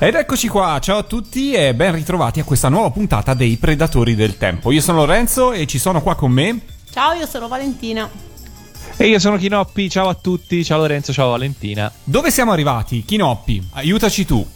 Ed eccoci qua, ciao a tutti e ben ritrovati a questa nuova puntata dei Predatori del Tempo. Io sono Lorenzo e ci sono qua con me. Ciao, io sono Valentina. E io sono Chinoppi, ciao a tutti, ciao Lorenzo, ciao Valentina. Dove siamo arrivati? Chinoppi, aiutaci tu.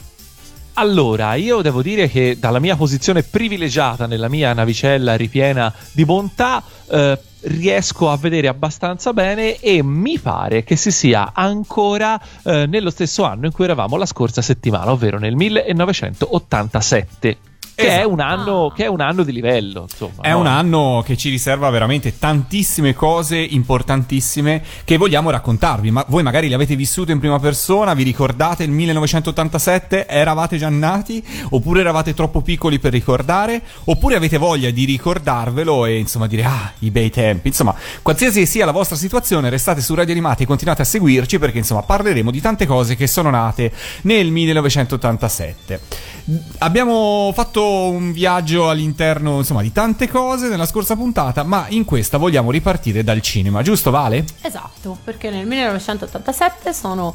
Allora, io devo dire che dalla mia posizione privilegiata nella mia navicella ripiena di bontà, eh, riesco a vedere abbastanza bene e mi pare che si sia ancora eh, nello stesso anno in cui eravamo la scorsa settimana, ovvero nel 1987. Che, esatto. è un anno, che, è un anno, di livello, insomma. È no? un anno che ci riserva veramente tantissime cose importantissime che vogliamo raccontarvi. Ma voi magari le avete vissute in prima persona, vi ricordate il 1987? Eravate già nati? Oppure eravate troppo piccoli per ricordare? Oppure avete voglia di ricordarvelo e insomma dire ah, i bei tempi. Insomma, qualsiasi sia la vostra situazione, restate su Radio Animati e continuate a seguirci perché insomma parleremo di tante cose che sono nate nel 1987. Abbiamo fatto un viaggio all'interno, insomma, di tante cose nella scorsa puntata, ma in questa vogliamo ripartire dal cinema, giusto Vale? Esatto, perché nel 1987 sono,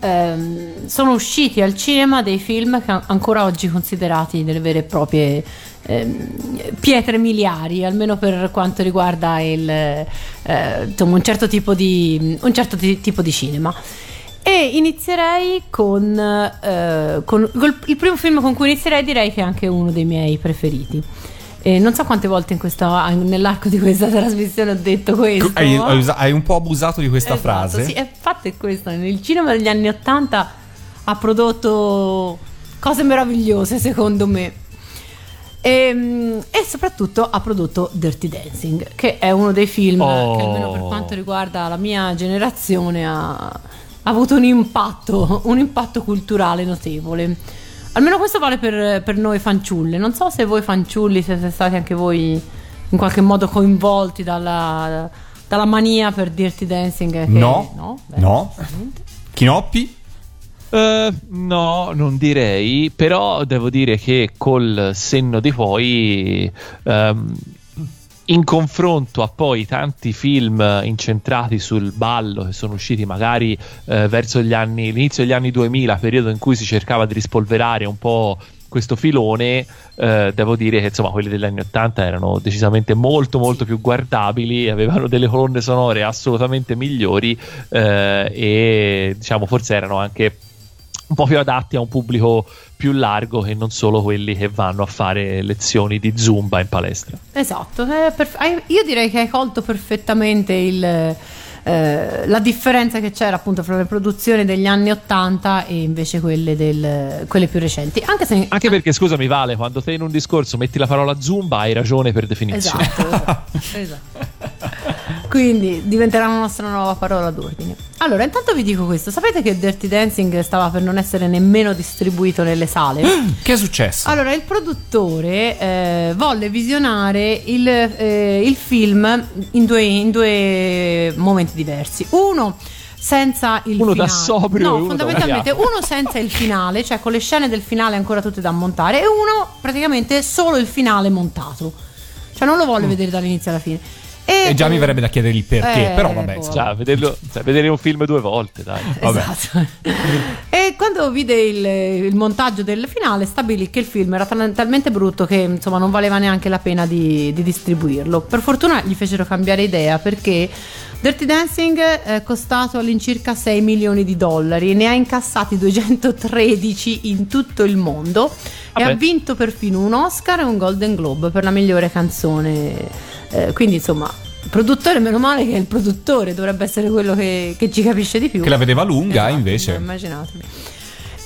ehm, sono usciti al cinema dei film che ancora oggi considerati delle vere e proprie ehm, pietre miliari, almeno per quanto riguarda il, eh, un certo tipo di, un certo t- tipo di cinema. E inizierei con, eh, con, il primo film con cui inizierei, direi che è anche uno dei miei preferiti. E non so quante volte questa, nell'arco di questa trasmissione ho detto questo. Hai, hai un po' abusato di questa esatto, frase. Sì, è fatto è questo. Nel cinema degli anni Ottanta ha prodotto cose meravigliose, secondo me. E, ehm, e, soprattutto ha prodotto Dirty Dancing, che è uno dei film oh. che almeno per quanto riguarda la mia generazione ha ha avuto un impatto, un impatto culturale notevole. Almeno questo vale per, per, noi fanciulle. Non so se voi fanciulli siete stati anche voi in qualche modo coinvolti dalla, dalla mania per dirti dancing. Che, no, no, Beh, no. Chinoppi? Uh, no, non direi, però devo dire che col senno di poi um, in confronto a poi tanti film incentrati sul ballo che sono usciti magari eh, verso gli anni, l'inizio degli anni 2000, periodo in cui si cercava di rispolverare un po' questo filone, eh, devo dire che insomma quelli degli anni 80 erano decisamente molto molto più guardabili, avevano delle colonne sonore assolutamente migliori eh, e diciamo forse erano anche un po' più adatti a un pubblico più largo che non solo quelli che vanno a fare lezioni di zumba in palestra. Esatto, perf- io direi che hai colto perfettamente il, eh, la differenza che c'era appunto fra le produzioni degli anni 80 e invece quelle, del, quelle più recenti. Anche, se, anche perché, scusami Vale, quando te in un discorso metti la parola zumba hai ragione per definizione. Esatto, esatto. Quindi diventerà una nostra nuova parola d'ordine. Allora, intanto vi dico questo: sapete che Dirty Dancing stava per non essere nemmeno distribuito nelle sale? Che è successo? Allora, il produttore eh, volle visionare il, eh, il film in due, in due momenti diversi. Uno senza il uno finale. da sobrio no, uno fondamentalmente da uno senza il finale, cioè con le scene del finale ancora tutte da montare, e uno praticamente solo il finale montato. Cioè non lo voglio mm. vedere dall'inizio alla fine. E, e già mi verrebbe da chiedere il perché, eh, però vabbè. Boh. Già, vederlo, cioè, vedere un film due volte, dai. Esatto. e quando vide il, il, montaggio del finale, stabilì che il film era tal- talmente brutto che insomma non valeva neanche la pena di, di distribuirlo. Per fortuna gli fecero cambiare idea perché Dirty Dancing è costato all'incirca 6 milioni di dollari, ne ha incassati 213 in tutto il mondo Vabbè. e ha vinto perfino un Oscar e un Golden Globe per la migliore canzone eh, quindi insomma il produttore, meno male che è il produttore, dovrebbe essere quello che, che ci capisce di più. Che la vedeva lunga esatto, invece. Immaginatevi.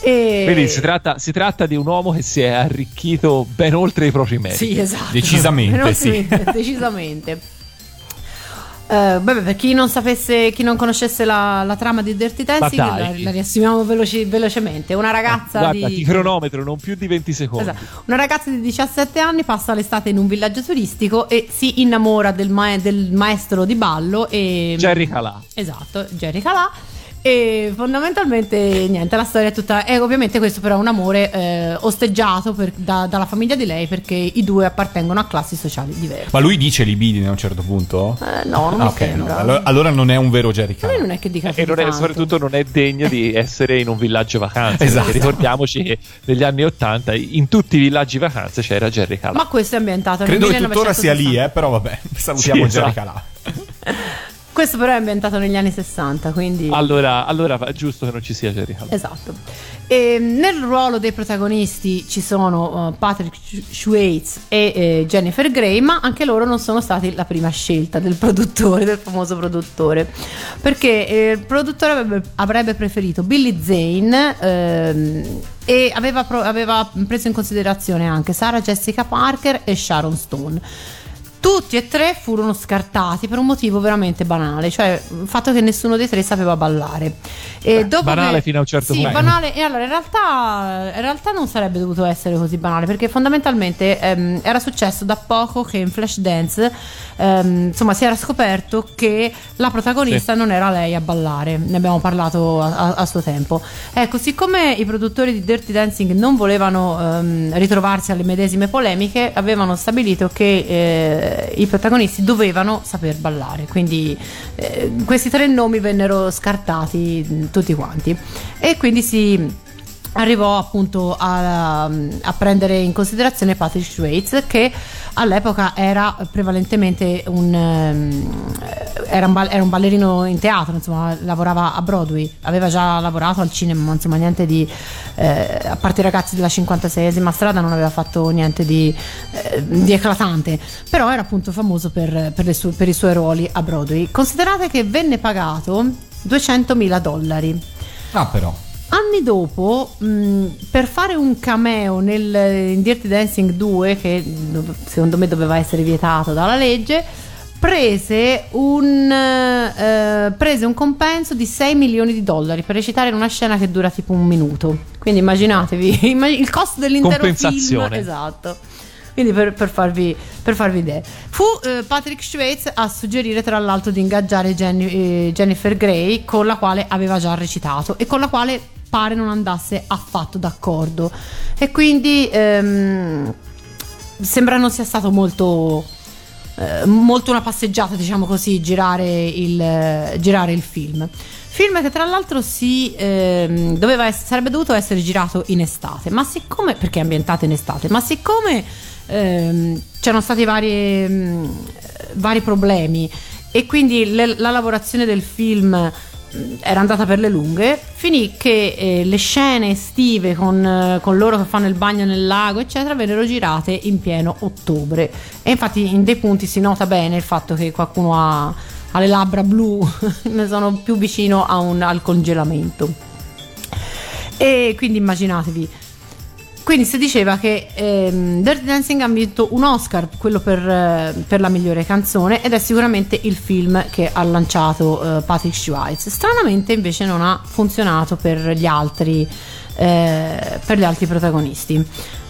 E... Quindi si tratta, si tratta, di un uomo che si è arricchito ben oltre i propri meriti. Sì, esatto. Decisamente, sì. decisamente. Uh, beh, per chi non sapesse, chi non conoscesse la, la trama di Dirty Dancing, la, la, riassumiamo veloci, velocemente. Una ragazza eh, guarda, di. di cronometro, non più di 20 secondi. Esatto. Una ragazza di 17 anni passa l'estate in un villaggio turistico e si innamora del, ma- del maestro di ballo. E... Jerry Calà. Esatto, Jerry Calà e fondamentalmente niente, la storia è tutta. E ovviamente questo però è un amore eh, osteggiato per, da, dalla famiglia di lei perché i due appartengono a classi sociali diverse. Ma lui dice libidine a un certo punto? Eh, no, non ah, mi okay. No. Allora, allora, non è un vero Jerry Lui non è che dica E non è, soprattutto non è degno di essere in un villaggio vacanze. esatto. Ricordiamoci che negli anni Ottanta in tutti i villaggi vacanze c'era Jerry Calà. Ma questo è ambientato Credo nel che tuttora sia lì, eh, però vabbè, salutiamo Sì, Jerry esatto. Calà. Questo però è ambientato negli anni 60, quindi... Allora, allora è giusto che non ci sia Jerry. Esatto. E nel ruolo dei protagonisti ci sono uh, Patrick Schweitz e eh, Jennifer Grey, ma anche loro non sono stati la prima scelta del produttore, del famoso produttore, perché eh, il produttore avrebbe, avrebbe preferito Billy Zane ehm, e aveva, pro- aveva preso in considerazione anche Sarah Jessica Parker e Sharon Stone. Tutti e tre furono scartati per un motivo veramente banale, cioè il fatto che nessuno dei tre sapeva ballare. E Beh, dopo banale che- fino a un certo sì, punto. banale. E allora in realtà, in realtà non sarebbe dovuto essere così banale, perché fondamentalmente ehm, era successo da poco che in Flashdance ehm, insomma si era scoperto che la protagonista Sì. non era lei a ballare. Ne abbiamo parlato a, a- a suo tempo. Ecco, siccome i produttori di Dirty Dancing non volevano ehm, ritrovarsi alle medesime polemiche, avevano stabilito che eh, i protagonisti dovevano saper ballare. Quindi eh, questi tre nomi vennero scartati mh, tutti quanti. E quindi si arrivò appunto a, a prendere in considerazione Patrick Schweitz che all'epoca era prevalentemente un, ehm, era un, era un ballerino in teatro insomma lavorava a Broadway aveva già lavorato al cinema ma insomma niente di eh, a parte i ragazzi della 56esima strada non aveva fatto niente di, eh, di eclatante però era appunto famoso per, per sue- per i suoi ruoli a Broadway considerate che venne pagato 200.000 dollari Ah, però. Anni dopo, mh, per fare un cameo nel in Dirty Dancing 2, che dov- secondo me doveva essere vietato dalla legge, prese un, eh, prese un compenso di 6 milioni di dollari per recitare in una scena che dura tipo un minuto. Quindi immaginatevi imma- il costo dell'intero film. Compensazione. Esatto. Quindi per, per farvi, per farvi idea. Fu eh, Patrick Schweitz a suggerire tra l'altro di ingaggiare Jenny- eh, Jennifer Grey con la quale aveva già recitato e con la quale pare non andasse affatto d'accordo. E quindi ehm, sembra non sia stato molto, eh, molto una passeggiata, diciamo così, girare il, eh, girare il film. Film che tra l'altro si ehm, doveva ess- sarebbe dovuto essere girato in estate, ma siccome perché è ambientato in estate, ma siccome ehm, c'erano stati vari, mm, vari problemi e quindi le- la lavorazione del film mm, era andata per le lunghe, finì che eh, le scene estive con, eh, con loro che fanno il bagno nel lago, eccetera, vennero girate in pieno ottobre. E infatti in dei punti si nota bene il fatto che qualcuno ha, ha le labbra blu, ne sono più vicino un- al congelamento. E quindi immaginatevi. Quindi si diceva che ehm, Dirty Dancing ha vinto un Oscar, quello per, eh, per la migliore canzone, ed è sicuramente il film che ha lanciato eh, Patrick Schweitz. Stranamente invece non ha funzionato per gli altri, eh, per gli altri protagonisti.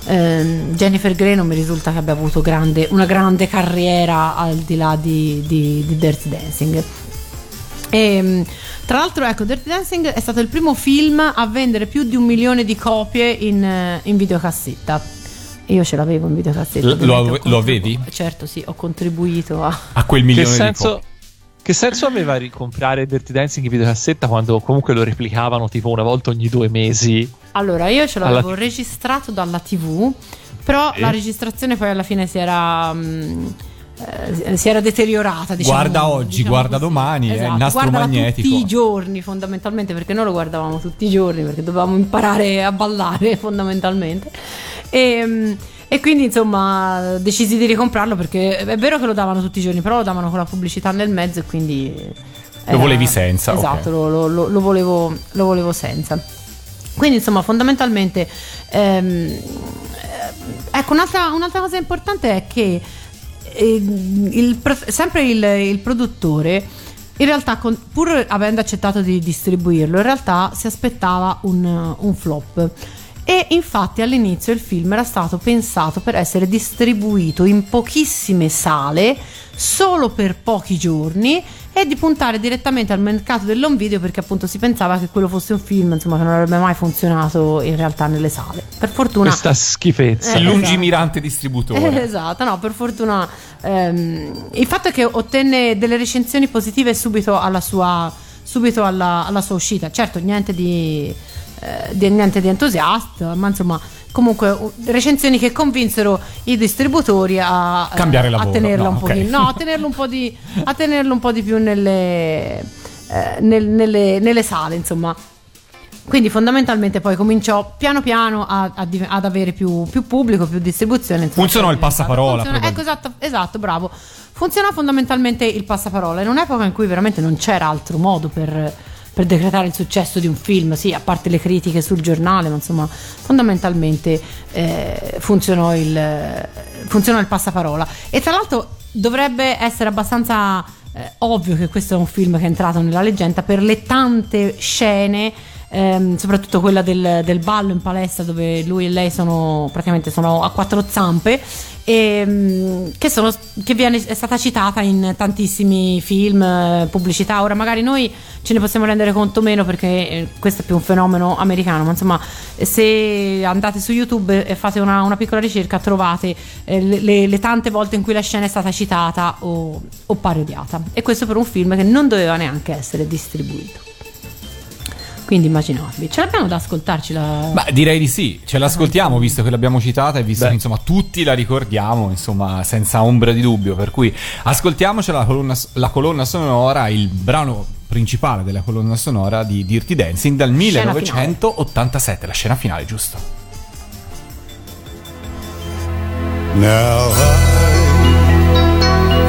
Ehm, Jennifer Grey non mi risulta che abbia avuto grande- una grande carriera al di là di, di- di Dirty Dancing. E, tra l'altro, ecco, Dirty Dancing è stato il primo film a vendere più di un milione di copie in, eh, in videocassetta. Io ce l'avevo in videocassetta. L- lo ave- lo avevi? Certo, sì, ho contribuito a. A quel Che milione di senso, copie. che senso aveva ricomprare Dirty Dancing in videocassetta quando comunque lo replicavano tipo una volta ogni due mesi? Allora, io ce l'avevo Alla- registrato dalla TV, però Sì. la registrazione poi alla fine si era. mm, eh, si era deteriorata diciamo, Guarda oggi, diciamo guarda così. domani, è il esatto, nastro magnetico. tutti i giorni fondamentalmente perché noi lo guardavamo tutti i giorni perché dovevamo imparare a ballare fondamentalmente e, mm, e quindi insomma decisi di ricomprarlo perché è vero che lo davano tutti i giorni però lo davano con la pubblicità nel mezzo e quindi era- volevi senza, esatto ok. lo, lo- lo- lo volevo, lo volevo senza quindi insomma fondamentalmente ehm, eh, ecco un'altra, un'altra cosa importante è che il, sempre il, il produttore in realtà con, pur avendo accettato di distribuirlo in realtà si aspettava un, un flop. E infatti all'inizio il film era stato pensato per essere distribuito in pochissime sale solo per pochi giorni e di puntare direttamente al mercato dell'home video perché appunto si pensava che quello fosse un film insomma che non avrebbe mai funzionato in realtà nelle sale. Per fortuna questa schifezza. Eh, lungimirante esatto. distributore. Eh, esatto no per fortuna ehm, il fatto è che ottenne delle recensioni positive subito alla sua subito alla, alla sua uscita. Certo niente di eh, di, niente di entusiasta, ma insomma comunque recensioni che convinsero i distributori a, Cambiare a tenerla no, un okay. pochino, no, a tenerlo un po' di, a tenerlo un po' di più nelle, eh, nel, nelle, nelle sale, insomma. Quindi fondamentalmente poi cominciò piano piano a, a, ad avere più, più, pubblico, più distribuzione. Funzionò il passaparola. Funziona, ecco, esatto, esatto, bravo. Funzionò fondamentalmente il passaparola in un'epoca in cui veramente non c'era altro modo per per decretare il successo di un film, sì, a parte le critiche sul giornale, ma insomma fondamentalmente eh, funzionò, il, funzionò il passaparola. E tra l'altro dovrebbe essere abbastanza eh, ovvio che questo è un film che è entrato nella leggenda per le tante scene ehm, soprattutto quella del, del, ballo in palestra dove lui e lei sono praticamente sono a quattro zampe e, ehm, che, sono, che viene, è stata citata in tantissimi film, eh, pubblicità. Ora magari noi ce ne possiamo rendere conto meno perché eh, questo è più un fenomeno americano, ma insomma se andate su YouTube e fate una, una piccola ricerca trovate eh, le, le, tante volte in cui la scena è stata citata o, o parodiata. E questo per un film che non doveva neanche essere distribuito. Quindi immaginatevi, ce l'abbiamo da ascoltarci? La... Beh, direi di sì, ce l'ascoltiamo visto che l'abbiamo citata e visto Beh. che insomma tutti la ricordiamo, insomma, senza ombra di dubbio. Per cui ascoltiamocela la colonna, la colonna sonora, il brano principale della colonna sonora di Dirty Dancing dal 1987, finale. la scena finale, giusto? Now I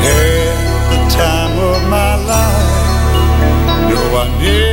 had the time of my life. No, I never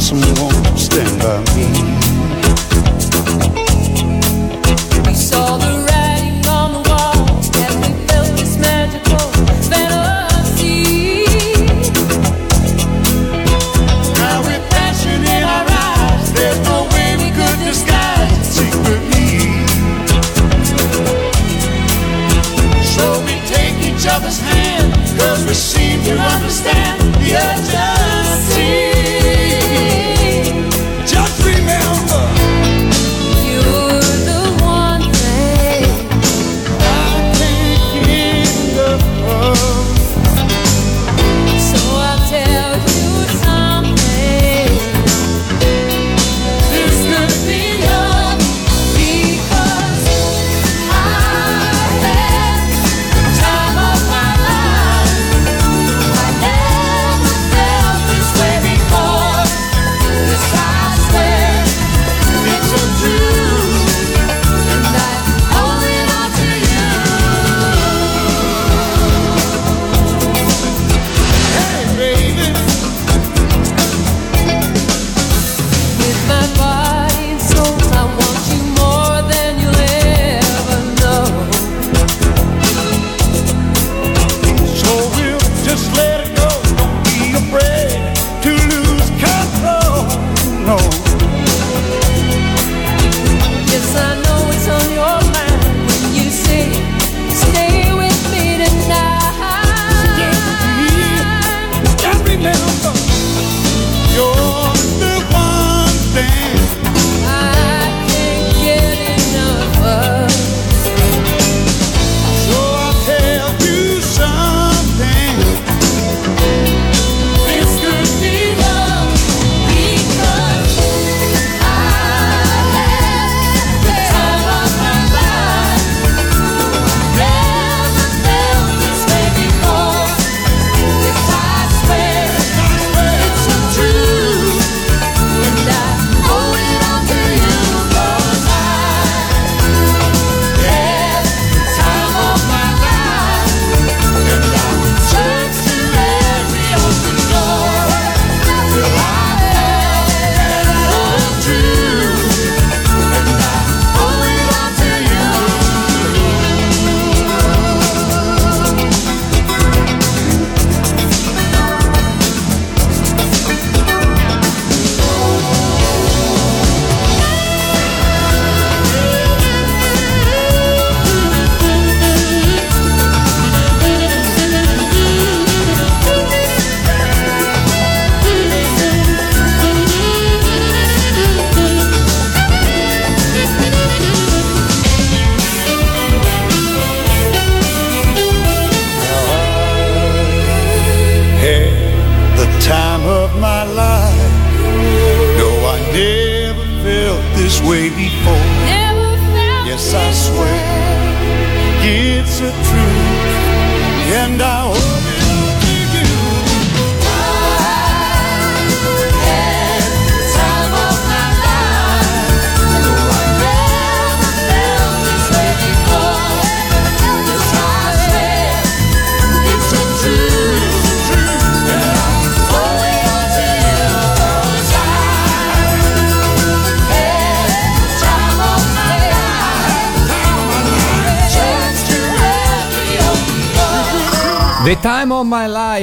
someone stand by me. We saw the writing on the wall, and we felt this magical fantasy. Now with passion in our eyes, there's no way we could disguise. So we take each other's hand, cause we seem to understand the urgency.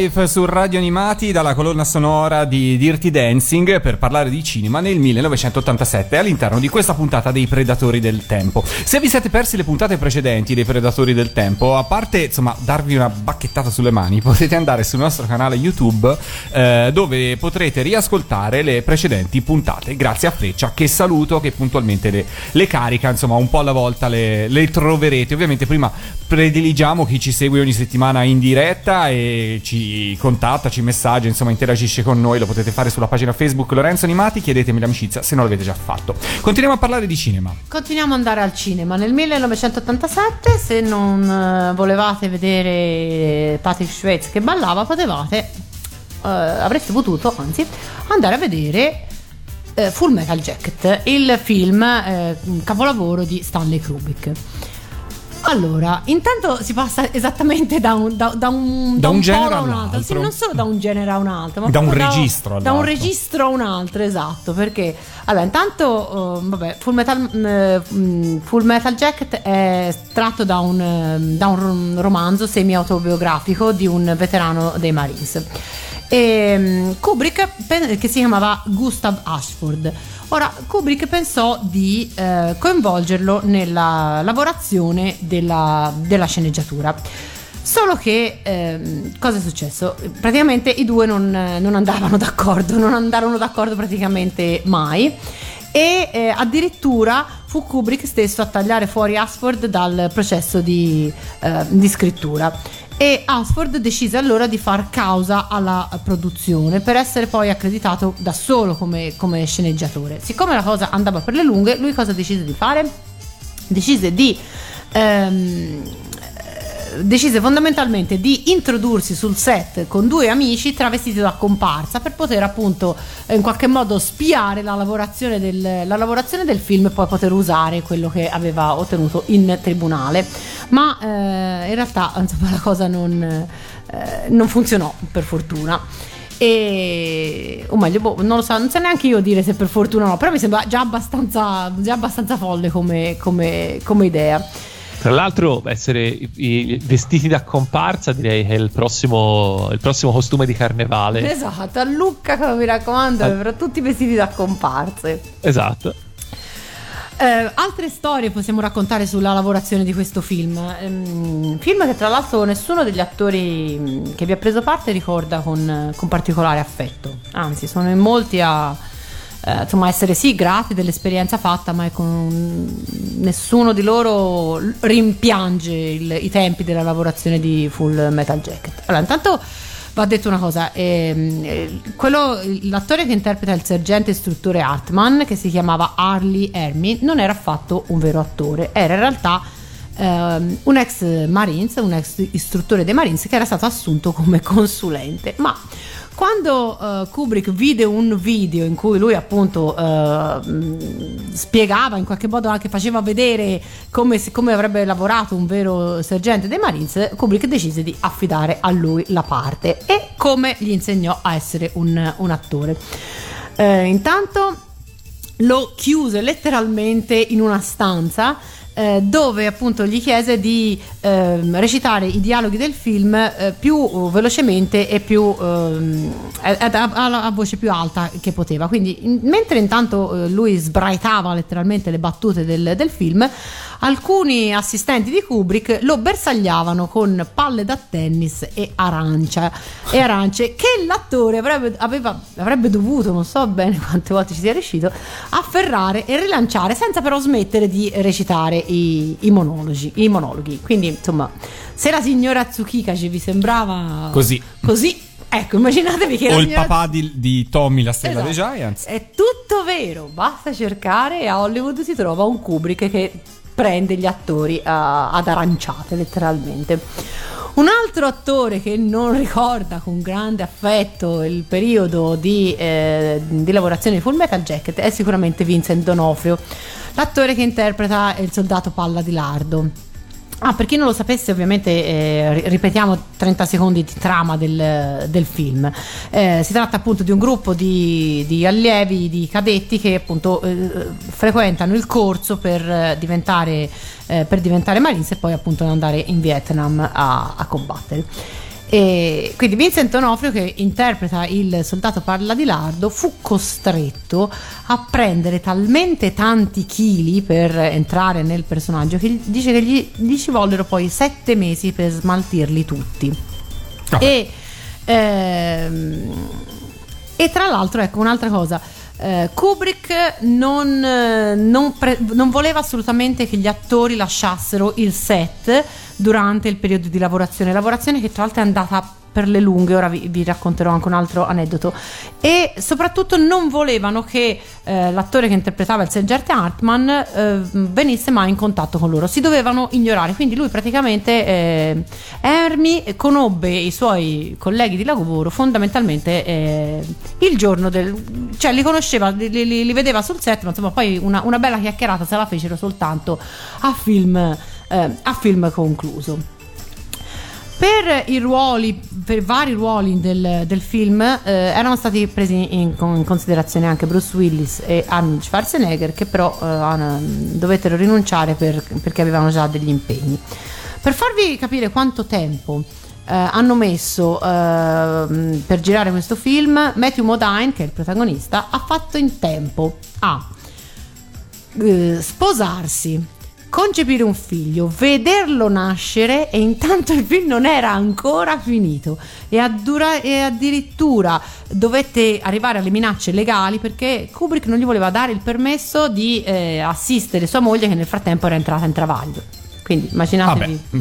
My Life su Radio Animati dalla colonna sonora di Dirty Dancing per parlare di cinema nel 1987 all'interno di questa puntata dei Predatori del Tempo. Se vi siete persi le puntate precedenti dei Predatori del Tempo, a parte insomma darvi una bacchettata sulle mani, potete andare sul nostro canale YouTube eh, dove potrete riascoltare le precedenti puntate. Grazie a Freccia che saluto che puntualmente le, le carica, insomma un po' alla volta le, le troverete. Ovviamente prima prediligiamo chi ci segue ogni settimana in diretta e ci contatta, ci messaggia, insomma interagisce con noi, lo potete fare sulla pagina Facebook Lorenzo Animati, chiedetemi l'amicizia se non l'avete già fatto. Continuiamo a parlare di cinema. Continuiamo ad andare al cinema. Nel 1987, se non eh, volevate vedere Patrick Schweiz che ballava, potevate, eh, avreste potuto, anzi, andare a vedere eh, Full Metal Jacket, il film eh, capolavoro di Stanley Kubrick. Allora, intanto si passa esattamente da un, da, da un, Da un polo genere a un altro. Sì, non solo da un genere a un altro, ma Da un registro Da un registro a un altro, esatto. Perché, allora, intanto, eh, vabbè, Full Metal, mm, Full Metal Jacket è tratto da un, eh, da un romanzo semi-autobiografico di un veterano dei Marines. E, mm, Kubrick, che si chiamava Gustav Ashford. Ora, Kubrick pensò di eh, coinvolgerlo nella lavorazione della, della sceneggiatura. Solo che ehm, cosa è successo? Praticamente i due non, non andavano d'accordo, non andarono d'accordo praticamente mai. E eh, addirittura fu Kubrick stesso a tagliare fuori Ashford dal processo di, eh, di scrittura. E Ashford decise allora di far causa alla produzione per essere poi accreditato da solo come, come sceneggiatore. Siccome la cosa andava per le lunghe, lui cosa decise di fare? Decise di ehm, decise fondamentalmente di introdursi sul set con due amici travestiti da comparsa per poter appunto in qualche modo spiare la lavorazione del, la lavorazione del film e poi poter usare quello che aveva ottenuto in tribunale. Ma eh, in realtà insomma, la cosa non, eh, non funzionò per fortuna. E o meglio, boh, non lo so, non so neanche io dire se per fortuna o no, però mi sembra già abbastanza, già abbastanza folle come, come- come idea. Tra l'altro, essere i- i- vestiti da comparsa direi che è il prossimo, il prossimo costume di carnevale. Esatto, a Lucca mi raccomando, Eh. avrà tutti vestiti da comparse. Esatto. Eh, altre storie possiamo raccontare sulla lavorazione di questo film. Ehm, film che tra l'altro nessuno degli attori mh, che vi ha preso parte ricorda con, con particolare affetto. Anzi, sono in molti a eh, insomma, essere sì grati dell'esperienza fatta, ma con nessuno di loro rimpiange il- i tempi della lavorazione di Full Metal Jacket. Allora, intanto va detto una cosa: ehm, eh, quello- l'attore che interpreta il sergente istruttore Hartman, che si chiamava Harley Hermy, non era affatto un vero attore, era in realtà ehm, un ex Marines, un ex istruttore dei Marines che era stato assunto come consulente. Ma quando eh, Kubrick vide un video in cui lui appunto mh, spiegava in qualche modo anche faceva vedere come, come avrebbe lavorato un vero sergente dei Marines, Kubrick decise di affidare a lui la parte e come gli insegnò a essere un, un attore. Eh, intanto lo chiuse letteralmente in una stanza eh, dove appunto gli chiese di ehm, recitare i dialoghi del film eh, più velocemente e più ehm, a, a- a voce più alta che poteva. Quindi in- mentre intanto eh, lui sbraitava letteralmente le battute del, del film, alcuni assistenti di Kubrick lo bersagliavano con palle da tennis e arancia e arance che l'attore avrebbe, aveva- avrebbe dovuto, non so bene quante volte ci sia riuscito, afferrare e rilanciare senza però smettere di recitare i, i monologi, i monologhi. Quindi insomma, se la signora Tsukikashi vi sembrava Così. così Ecco, immaginatevi che O il signora- papà di, di Tommy, la stella dei Esatto. Giants. È tutto vero, basta cercare e a Hollywood si trova un Kubrick che prende gli attori a- ad aranciate, letteralmente. Un altro attore che non ricorda con grande affetto il periodo di, eh, di lavorazione di Full Metal Jacket è sicuramente Vincent D'Onofrio, l'attore che interpreta il soldato Palla di Lardo. Ah, per chi non lo sapesse, ovviamente eh, ri- ripetiamo 30 secondi di trama del, del film. Eh, si tratta appunto di un gruppo di, di allievi, di cadetti che appunto eh, frequentano il corso per eh, diventare, eh, per diventare Marines e poi appunto andare in Vietnam a, a combattere. E quindi Vincent Onofrio che interpreta il soldato Parla di Lardo fu costretto a prendere talmente tanti chili per entrare nel personaggio che dice che gli, gli ci vollero poi sette mesi per smaltirli tutti. E, ehm, e tra l'altro, ecco un'altra cosa. eh, Kubrick non, eh, non pre- non voleva assolutamente che gli attori lasciassero il set durante il periodo di lavorazione, lavorazione che tra l'altro è andata per le lunghe, ora vi, vi racconterò anche un altro aneddoto, e soprattutto non volevano che eh, l'attore che interpretava il sergente Hartman eh, venisse mai in contatto con loro, si dovevano ignorare, quindi lui praticamente, eh, Hermie conobbe i suoi colleghi di lavoro fondamentalmente eh, il giorno del... cioè li conosceva, li, li- li vedeva sul set, ma insomma poi una, una bella chiacchierata se la fecero soltanto a film, eh, a film concluso. Per i ruoli, per vari ruoli del, del film, eh, erano stati presi in, in considerazione anche Bruce Willis e Arnold Schwarzenegger, che però eh, hanno- dovettero rinunciare per- perché avevano già degli impegni. Per farvi capire quanto tempo eh, hanno messo ehm, per girare questo film, Matthew Modine, che è il protagonista, ha fatto in tempo a eh, sposarsi, concepire un figlio, vederlo nascere e intanto il film non era ancora finito e, addura- e addirittura dovette arrivare alle minacce legali perché Kubrick non gli voleva dare il permesso di eh, assistere sua moglie che nel frattempo era entrata in travaglio. Quindi immaginatevi. Vabbè.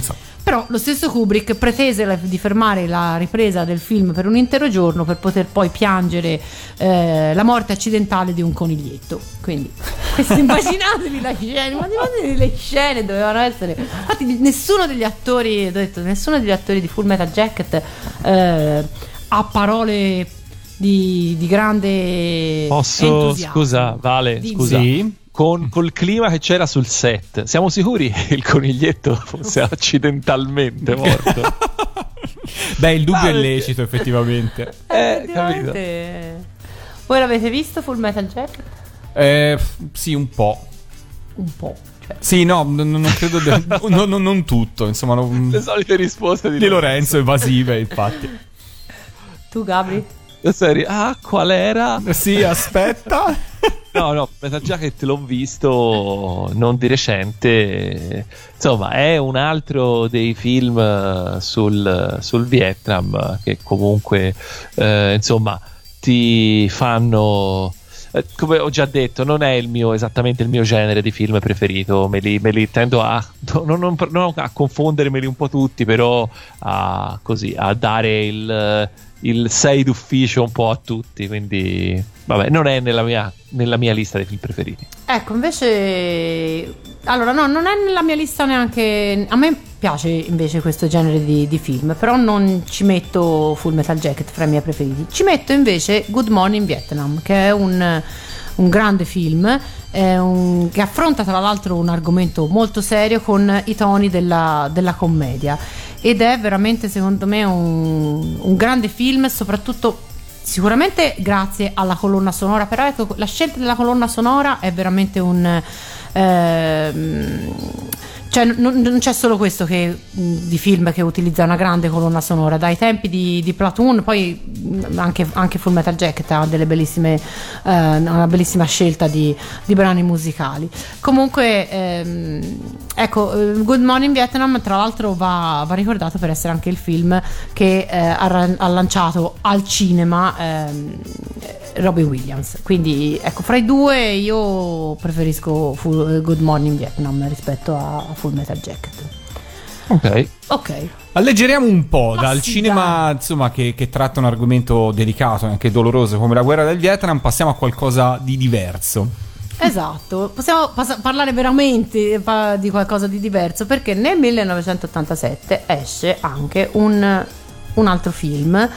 Però lo stesso Kubrick pretese la- di fermare la ripresa del film per un intero giorno per poter poi piangere eh, la morte accidentale di un coniglietto. Quindi, immaginatevi la scena, immaginatevi le scene dovevano essere. Infatti, nessuno degli attori, ho detto, nessuno degli attori di Full Metal Jacket eh, ha parole di, di grande. Posso, entusiasmo. scusa, Vale, Dimmi. scusa. Sì. Con, col clima che c'era sul set, siamo sicuri che il coniglietto fosse accidentalmente morto? Beh, il dubbio Ah, è lecito, effettivamente. Eh, effettivamente. Voi l'avete visto Full Metal Jacket? Eh, sì, un po'. Un po'. Cioè. Sì, no, non, non credo. de- no, no, non tutto. Insomma, non- Le solite risposte di, di Lorenzo, evasive, infatti. Tu, Gabri? Serie, ah, qual era? Sì, aspetta. No, no, Metal Jacket l'ho visto non di recente. Insomma, è un altro dei film eh, sul, sul Vietnam che comunque, eh, insomma, ti fanno. eh, Come ho già detto, non è il mio, esattamente il mio genere di film preferito. Me li, me li tendo a, non, non- non a confondermeli un po' tutti, però a, così, a dare il, il 6 d'ufficio un po' a tutti. Quindi, vabbè, non è nella mia, nella mia lista dei film preferiti. Ecco, invece. Allora, no, non è nella mia lista neanche. A me piace invece questo genere di, di film, però non ci metto Full Metal Jacket fra i miei preferiti. Ci metto invece Good Morning Vietnam, che è un, un grande film. Un- che affronta tra l'altro un argomento molto serio con i toni della, della commedia. Ed è veramente secondo me un, un grande film soprattutto Sicuramente grazie alla colonna sonora, però ecco, la scelta della colonna sonora è veramente un... ehm, cioè non, non c'è solo questo che, mh, di film che utilizza una grande colonna sonora, dai tempi di, di Platoon, poi mh, anche, anche Full Metal Jacket ha delle bellissime, eh, una bellissima scelta di, di brani musicali. Comunque, ehm, ecco, eh, Good Morning Vietnam tra l'altro va, va ricordato per essere anche il film che eh, ha, ha lanciato al cinema ehm, Robin Williams. Quindi ecco, fra i due io preferisco Full- Good Morning Vietnam rispetto a Full Metal Jacket. Ok. Ok. Alleggeriamo un po' Ma dal sì, cinema insomma, che, che tratta un argomento delicato e anche doloroso come la guerra del Vietnam, passiamo a qualcosa di diverso. Esatto, possiamo pas- parlare veramente pa- di qualcosa di diverso perché nel 1987 esce anche un, un altro film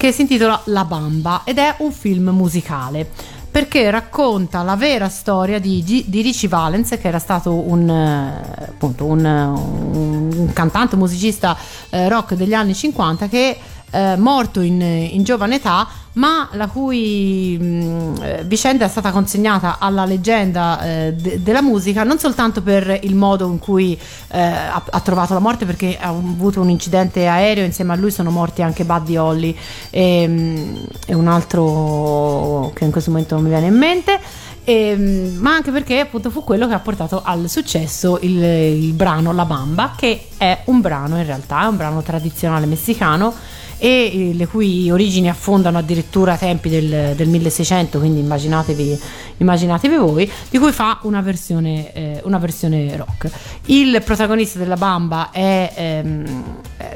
che si intitola La Bamba ed è un film musicale perché racconta la vera storia di, G- di Richie Valens che era stato un, eh, appunto, un, un- cantante, musicista eh, rock degli anni 50 che eh, morto in, in giovane età, ma la cui mh, eh, vicenda è stata consegnata alla leggenda eh, de- della musica non soltanto per il modo in cui eh, ha, ha trovato la morte, perché ha avuto un incidente aereo, insieme a lui sono morti anche Buddy Holly e, mh, e un altro che in questo momento non mi viene in mente. Ehm, ma anche perché appunto fu quello che ha portato al successo il, il brano La Bamba, che è un brano in realtà, è un brano tradizionale messicano e eh, le cui origini affondano addirittura ai tempi del, del 1600, quindi immaginatevi, immaginatevi voi, di cui fa una versione, eh, una versione rock. Il protagonista della Bamba è ehm,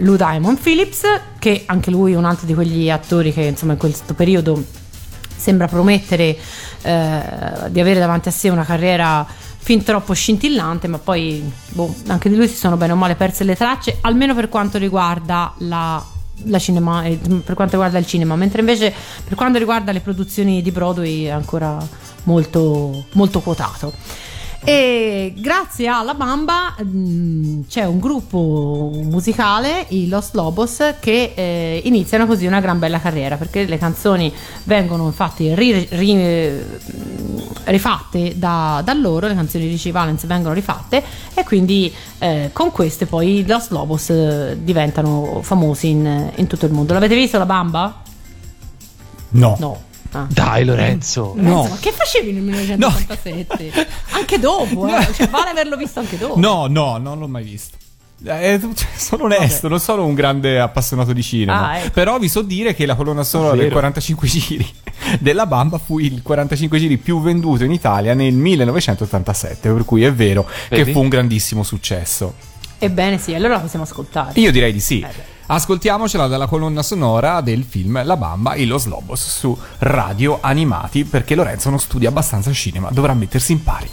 Lou Diamond Phillips, che anche lui è un altro di quegli attori che insomma in questo periodo sembra promettere eh, di avere davanti a sé una carriera fin troppo scintillante, ma poi boh, anche di lui si sono bene o male perse le tracce, almeno per quanto riguarda la cinema, per quanto riguarda il cinema, mentre invece per quanto riguarda le produzioni di Broadway è ancora molto, molto quotato. E grazie alla Bamba mh, c'è un gruppo musicale, i Los Lobos, che eh, iniziano così una gran bella carriera perché le canzoni vengono infatti ri- ri- eh, rifatte da, da loro, le canzoni di Richie Valens vengono rifatte e quindi eh, con queste poi i Los Lobos eh, diventano famosi in, in tutto il mondo. L'avete visto la Bamba? No. No. Ah. Dai Lorenzo. No. Lorenzo, ma che facevi nel 1987? Anche dopo, eh? cioè, vale averlo visto anche dopo. No, no, non l'ho mai visto. Eh, cioè, sono onesto, non sono un grande appassionato di cinema. Ah, ecco. Però vi so dire che la colonna sonora del Vero. 45 giri della Bamba fu il 45 giri più venduto in Italia nel 1987. Per cui è vero che Vedi? fu un grandissimo successo. Ebbene sì, allora la possiamo ascoltare. Io direi di sì. Eh. Ascoltiamocela dalla colonna sonora del film La Bamba e Los Lobos su Radio Animati perché Lorenzo non studia abbastanza cinema, dovrà mettersi in pari.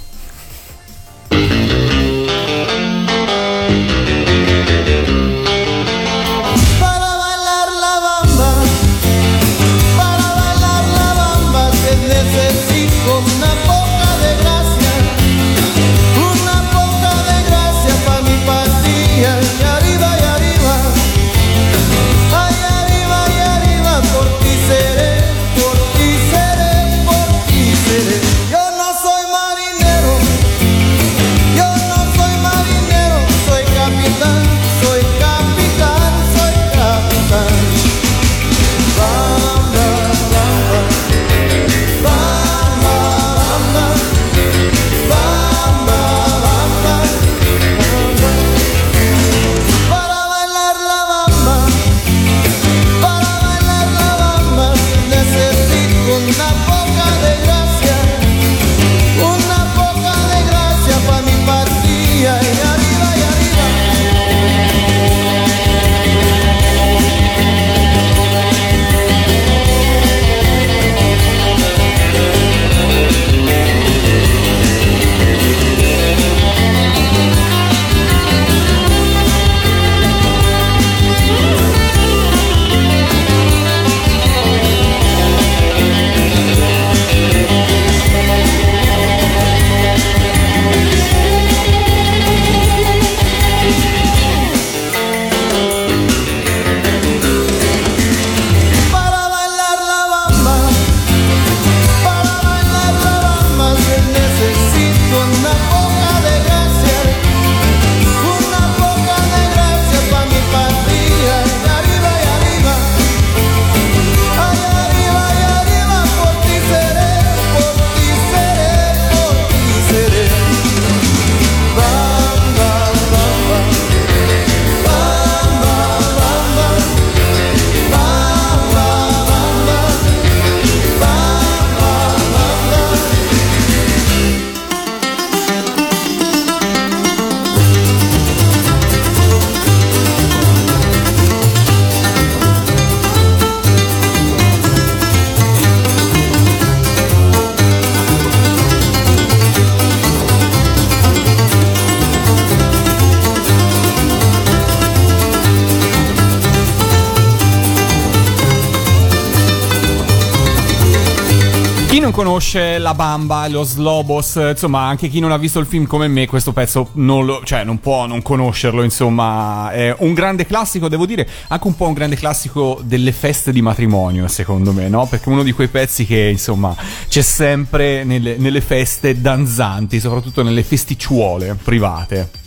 Non conosce La Bamba, lo Slobos, insomma, anche chi non ha visto il film come me, questo pezzo non, lo, cioè, non può non conoscerlo, insomma, è un grande classico, devo dire, anche un po' un grande classico delle feste di matrimonio, secondo me, no? Perché uno di quei pezzi che, insomma, c'è sempre nelle, nelle feste danzanti, soprattutto nelle festicciuole private.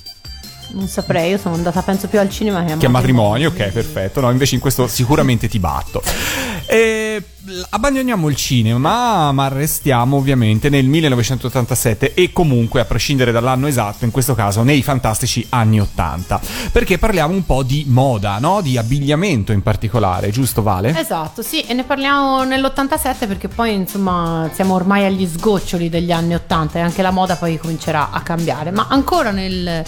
Non saprei, io sono andata penso più al cinema che a Che a matrimonio, ok, perfetto. No, invece in questo sicuramente ti batto. E abbandoniamo il cinema, ma restiamo ovviamente nel 1987 e comunque, a prescindere dall'anno esatto, in questo caso nei fantastici anni 80. Perché parliamo un po' di moda, no? Di abbigliamento in particolare, giusto Vale? Esatto, sì, e ne parliamo nell'87 perché poi insomma siamo ormai agli sgoccioli degli anni 80 e anche la moda poi comincerà a cambiare, ma ancora nel,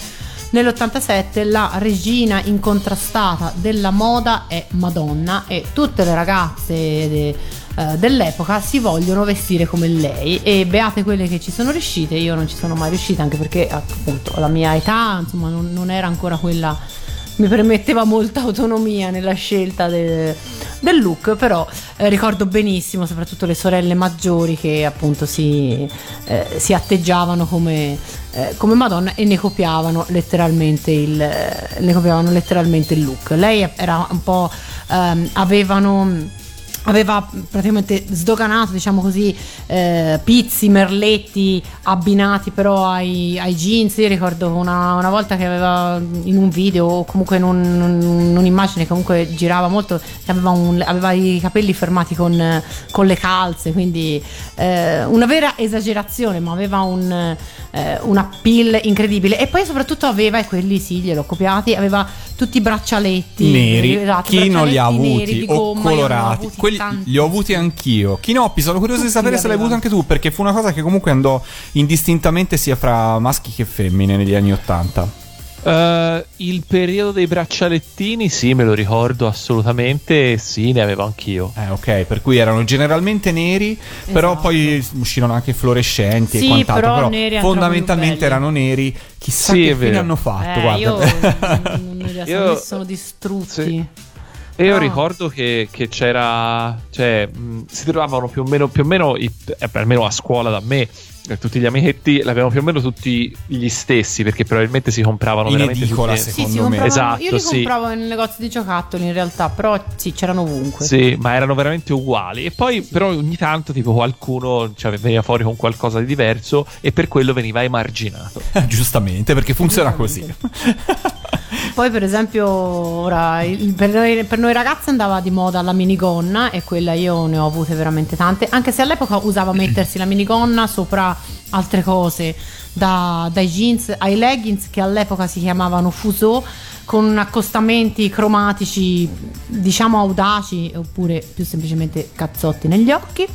nell'87 la regina incontrastata della moda è Madonna e tutte le ragazze de- eh, dell'epoca si vogliono vestire come lei. E beate quelle che ci sono riuscite, io non ci sono mai riuscita anche perché appunto la mia età insomma non, non era ancora quella mi permetteva molta autonomia nella scelta de- del look, però eh, ricordo benissimo soprattutto le sorelle maggiori che appunto si, eh, si atteggiavano come, eh, come Madonna e ne copiavano letteralmente il, eh, ne copiavano letteralmente il look. Lei era un po' ehm, avevano aveva praticamente sdoganato, diciamo così, eh, pizzi, merletti abbinati però ai, ai jeans. Io ricordo una, una volta che aveva in un video o comunque in, un- in un'immagine che comunque girava molto, aveva, un- aveva i capelli fermati con, con le calze, quindi eh, una vera esagerazione, ma aveva un, eh, un appeal incredibile. E poi soprattutto aveva, e quelli sì, gliel'ho copiati, aveva tutti i braccialetti. Neri, esatto, chi non li ha avuti? neri o colorati, quelli tanti. li ho avuti anch'io. Chinoppi, sono curioso di Tutti sapere li se l'hai avuto anche tu, perché fu una cosa che comunque andò indistintamente sia fra maschi che femmine negli anni Ottanta. Eh, il periodo dei braccialettini, sì, me lo ricordo assolutamente. Sì, ne avevo anch'io. Eh, ok, per cui erano generalmente neri, però Esatto. poi uscirono anche fluorescenti Sì, e quant'altro. però Però, neri fondamentalmente erano neri. Chissà Sì, che fine vero. hanno fatto. Eh, guarda. io non li Io- io... sono distrutti. Sì. E io No. ricordo che, che c'era, cioè, mh, si trovavano più o meno, più o meno i- eh, almeno a scuola da me, eh, tutti gli amichetti l'avevano più o meno tutti gli stessi, perché probabilmente si compravano In veramente edicola, tutti- secondo Sì, si me. Esatto, io li sì. compravo nel negozio di giocattoli in realtà, però sì, c'erano ovunque. Sì, ma erano veramente uguali. E poi, però, ogni tanto, tipo, qualcuno cioè, veniva fuori con qualcosa di diverso e per quello veniva emarginato. Giustamente, perché funziona così. Poi, per esempio, ora il- per, noi, per noi ragazzi andava di moda la minigonna e quella io ne ho avute veramente tante. Anche se all'epoca usava mettersi la minigonna sopra altre cose, da- dai jeans ai leggings che all'epoca si chiamavano fuso con accostamenti cromatici diciamo audaci oppure più semplicemente cazzotti negli occhi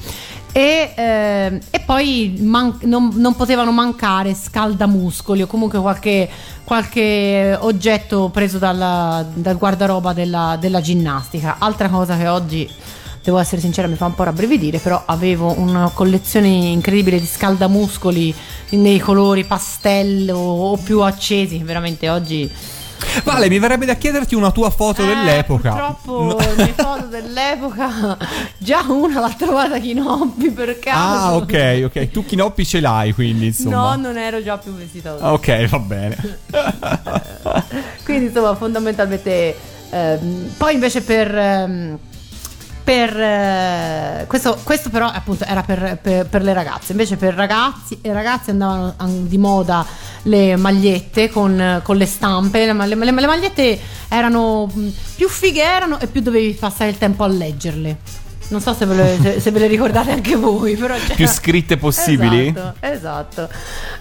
e, eh, e poi man- non, non potevano mancare scaldamuscoli o comunque qualche, qualche oggetto preso dalla- dal guardaroba della, della ginnastica. Altra cosa che oggi, devo essere sincera, mi fa un po' rabbrividire, però avevo una collezione incredibile di scaldamuscoli nei colori pastello o più accesi, veramente oggi... Vale, mi verrebbe da chiederti una tua foto Eh, dell'epoca. Purtroppo No. le foto dell'epoca, già una l'ha trovata Kinoppi per caso. Ah, ok, ok. Tu Chinoppi ce l'hai, quindi insomma. No, non ero già più vestita così. Ok, va bene. Quindi insomma fondamentalmente ehm, poi invece per... ehm, per eh, questo, questo però appunto era per, per- per le ragazze invece per ragazzi i ragazzi andavano an- di moda le magliette con, con le stampe le, le- le magliette erano mh, più fighe erano e più dovevi passare il tempo a leggerle non so se ve le, se- ve le ricordate anche voi però Più scritte possibili? Esatto, esatto.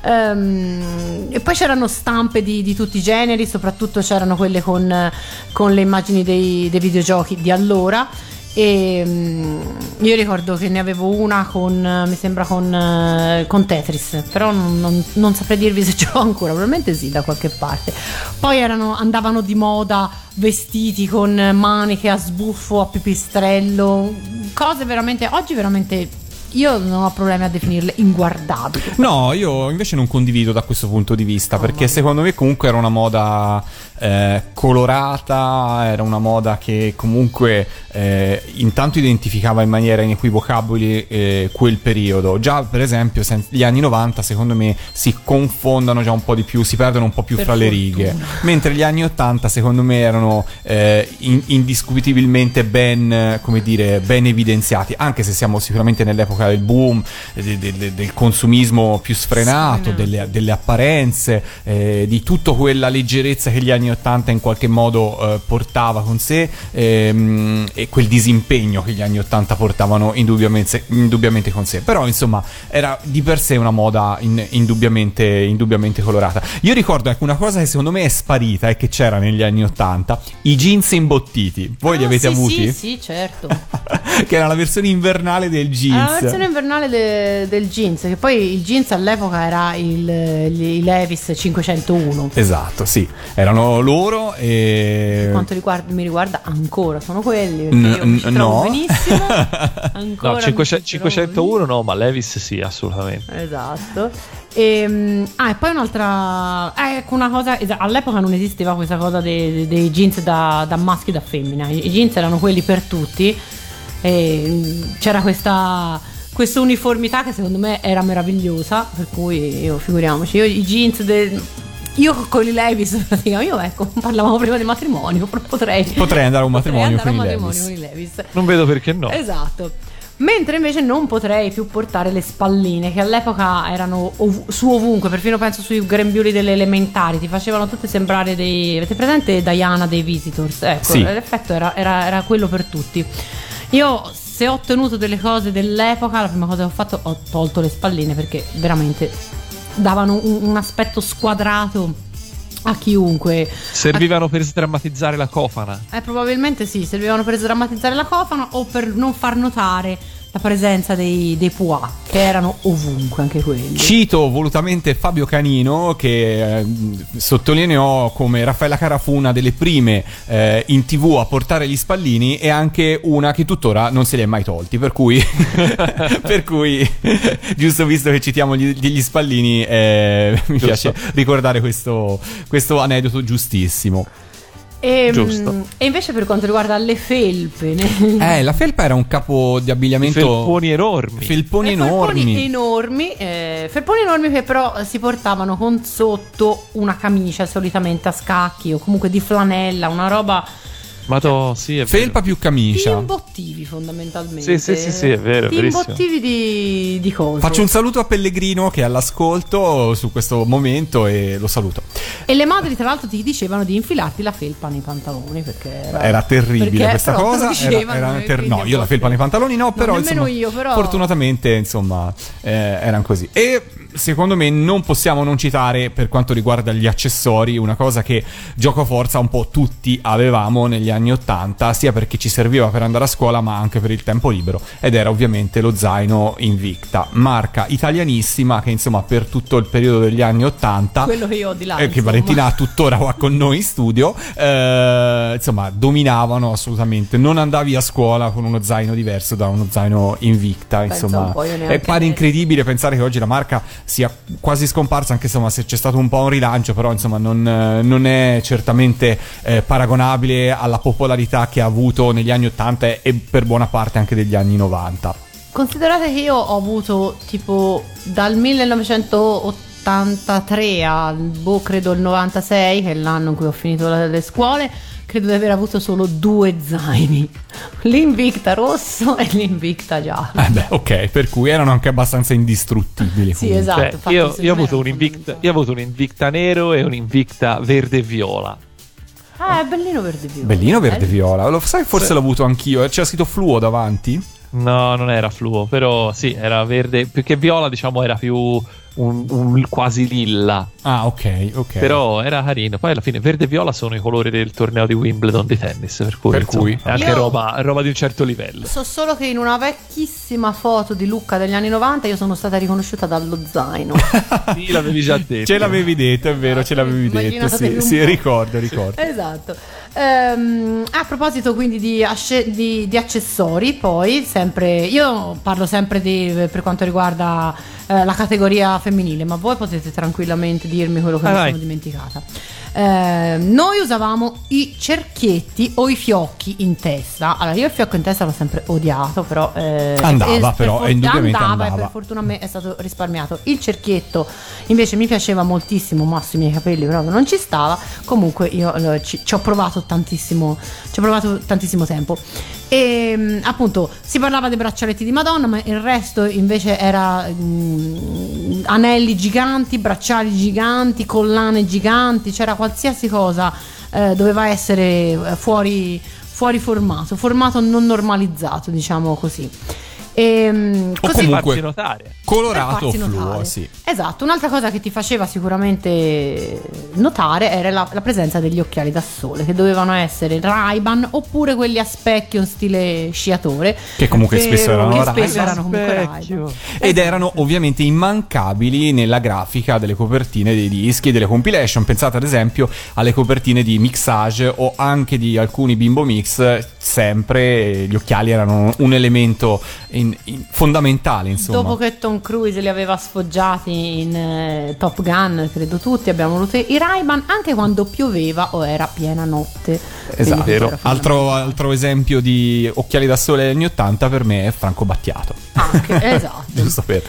Ehm, e poi c'erano stampe di, di tutti i generi, soprattutto c'erano quelle con, con le immagini dei, dei videogiochi di allora. E mm, io ricordo che ne avevo una con, eh, mi sembra con, eh, con Tetris, però non, non- non saprei dirvi se ce l'ho ancora, probabilmente sì, da qualche parte. Poi erano, andavano di moda vestiti con maniche a sbuffo, a pipistrello, cose veramente, oggi veramente io non ho problemi a definirle inguardabili. No, io invece non condivido da questo punto di vista, perché secondo me comunque era una moda eh, colorata, era una moda che comunque eh, intanto identificava in maniera inequivocabile eh, quel periodo. Già per esempio sen- gli anni 90 secondo me si confondono già un po' di più, si perdono un po' più Per fra le fortuna. righe, mentre gli anni 80 secondo me erano eh, in- indiscutibilmente ben, come dire, ben evidenziati, anche se siamo sicuramente nell'epoca del boom, de- de- de- del consumismo più sfrenato, Sfrenato. delle, delle apparenze, eh, di tutta quella leggerezza che gli anni 80 in qualche modo eh, portava con sé ehm, e quel disimpegno che gli anni 80 portavano indubbiamente, indubbiamente con sé. Però insomma era di per sé una moda in- indubbiamente, indubbiamente colorata. Io ricordo ecco, una cosa che secondo me è sparita e che c'era negli anni 80, i jeans imbottiti. Voi li Ah, avete sì, avuti? Sì, sì, certo. che era la versione invernale del jeans. Era la versione invernale de- del jeans, che poi il jeans all'epoca era il, gli- i Levis 501. Esatto, sì, erano loro e... Per quanto riguarda- mi riguarda ancora sono quelli perché N- io mi ci n- trovo no. benissimo ancora No, mi 500 ci trovo 501 no, ma Levis sì, assolutamente. esatto e, ah, e poi un'altra eh, ecco una cosa all'epoca non esisteva questa cosa dei, dei- jeans da, da maschi e da femmina i, i jeans erano quelli per tutti e mm, c'era questa questa uniformità che secondo me era meravigliosa per cui io figuriamoci io i jeans del io con i Levis io ecco parlavamo prima di matrimonio però potrei Potrei andare a un matrimonio con a i un Levis. matrimonio con i Levis. Non vedo perché no. Esatto. Mentre invece non potrei più portare le spalline, che all'epoca erano ov- su ovunque, perfino penso sui grembiuli delle elementari, ti facevano tutte sembrare dei. Avete presente Diana dei Visitors? Ecco, Sì. l'effetto era, era- era quello per tutti. Io, se ho ottenuto delle cose dell'epoca, la prima cosa che ho fatto ho tolto le spalline perché veramente davano un, un aspetto squadrato a chiunque. Servivano per sdrammatizzare la cofana. Eh, probabilmente sì, servivano per sdrammatizzare la cofana o per non far notare la presenza dei, dei pois, che erano ovunque anche quelli. Cito volutamente Fabio Canino che eh, sottolineò come Raffaella Cara fu una delle prime eh, in tv a portare gli spallini e anche una che tuttora non se li è mai tolti, per cui, per cui giusto visto che citiamo gli, gli spallini eh, mi piace ricordare questo, questo aneddoto giustissimo. E, Giusto. mm, e invece per quanto riguarda le felpe, ne- Eh, la felpa era un capo di abbigliamento... Felponi enormi. Felponi Eh, enormi. Felponi enormi, eh, felponi enormi che però si portavano con sotto una camicia solitamente a scacchi o comunque di flanella, una roba Ma to, sì, è Felpa più ti camicia. imbottivi fondamentalmente. Sì, sì, sì, sì, è vero, Ti imbottivi di, di cose. Faccio un saluto a Pellegrino che è all'ascolto su questo momento e lo saluto. E le madri, tra l'altro, ti dicevano di infilarti la felpa nei pantaloni perché era, Era terribile perché questa cosa. Era, dicevano, era e ter- no, io la felpa nei pantaloni no, però insomma, io, però- fortunatamente insomma eh, erano così. E secondo me non possiamo non citare per quanto riguarda gli accessori una cosa che gioco forza un po' tutti avevamo negli anni 80, sia perché ci serviva per andare a scuola ma anche per il tempo libero ed era ovviamente lo zaino Invicta, marca italianissima che insomma per tutto il periodo degli anni 80 Quello che io ho di là. eh, che. Valentina ha tuttora qua con noi in studio, eh, insomma, dominavano assolutamente. Non andavi a scuola con uno zaino diverso da uno zaino Invicta. Pensa Insomma, è pare incredibile pensare che oggi la marca sia quasi scomparsa, anche insomma, se c'è stato un po' un rilancio, però insomma, non, eh, non è certamente eh, paragonabile alla popolarità che ha avuto negli anni 80 e per buona parte anche degli anni 90. Considerate che io ho avuto tipo dal 1983 al boh, credo il 96, che è l'anno in cui ho finito le, le scuole, credo di aver avuto solo due zaini. L'Invicta rosso e l'Invicta giallo. Eh beh, ok, per cui erano anche abbastanza indistruttibili. Sì, comunque. esatto. Cioè, io, io ho avuto un invicta, io ho avuto un invicta nero e un invicta verde e viola. Ah, è bellino verde viola. Bellino verde Eh, viola. Lo sai, forse Sì. l'ho avuto anch'io. C'era scritto fluo davanti. No, non era fluo, però sì, era verde. Più che viola, diciamo, era più un, un quasi lilla. Ah, ok, ok. Però era carino. Poi alla fine verde e viola sono i colori del torneo di Wimbledon di tennis. Per cui, Per insomma, cui. è anche roba, roba di un certo livello. So solo che in una vecchissima foto di Lucca degli anni 90 io sono stata riconosciuta dallo zaino. Sì, l'avevi già detto. Ce l'avevi detto, è vero, ce l'avevi detto. Sì, sì, ricordo, ricordo. esatto. Ehm, a proposito quindi di, asce- di- di accessori, poi sempre io parlo sempre di, per quanto riguarda eh, la categoria femminile, ma voi potete tranquillamente dirmi quello che Ah, mi vai. sono dimenticata. Ehm, noi usavamo i cerchietti o i fiocchi in testa. Allora, io il fiocco in testa l'ho sempre odiato, però eh, Andava, e- per però, for- indubbiamente andava, e andava. per fortuna a me è stato risparmiato. Il cerchietto invece mi piaceva moltissimo, ma sui miei capelli proprio non ci stava. Comunque io eh, ci, ci ho provato tantissimo, ci ho provato tantissimo tempo. E mh, appunto si parlava dei braccialetti di Madonna, ma il resto invece era mh, anelli giganti, bracciali giganti, collane giganti, c'era qualsiasi cosa eh, doveva essere eh, fuori, fuori formato, formato non normalizzato, diciamo così. E, mh, O così comunque- farsi notare. Colorato farsi fluo, notare. sì. Esatto, un'altra cosa che ti faceva sicuramente notare era la, la presenza degli occhiali da sole, che dovevano essere Ray-Ban oppure quelli a specchio in stile sciatore. Che comunque Che- spesso erano che Ray-Ban. spesso erano comunque. Ray-Ban. Ed erano ovviamente immancabili nella grafica delle copertine dei dischi e delle compilation. Pensate ad esempio alle copertine di Mixage o anche di alcuni Bimbo Mix, sempre gli occhiali erano un elemento in- in- fondamentale, insomma. Dopo che Tom Cruise li aveva sfoggiati in eh, Top Gun, credo tutti abbiamo voluto i Ray-Ban anche quando pioveva o era piena notte. Esatto. Altro, altro esempio di occhiali da sole degli anni 80 per me è Franco Battiato. Anche, esatto. Giusto per.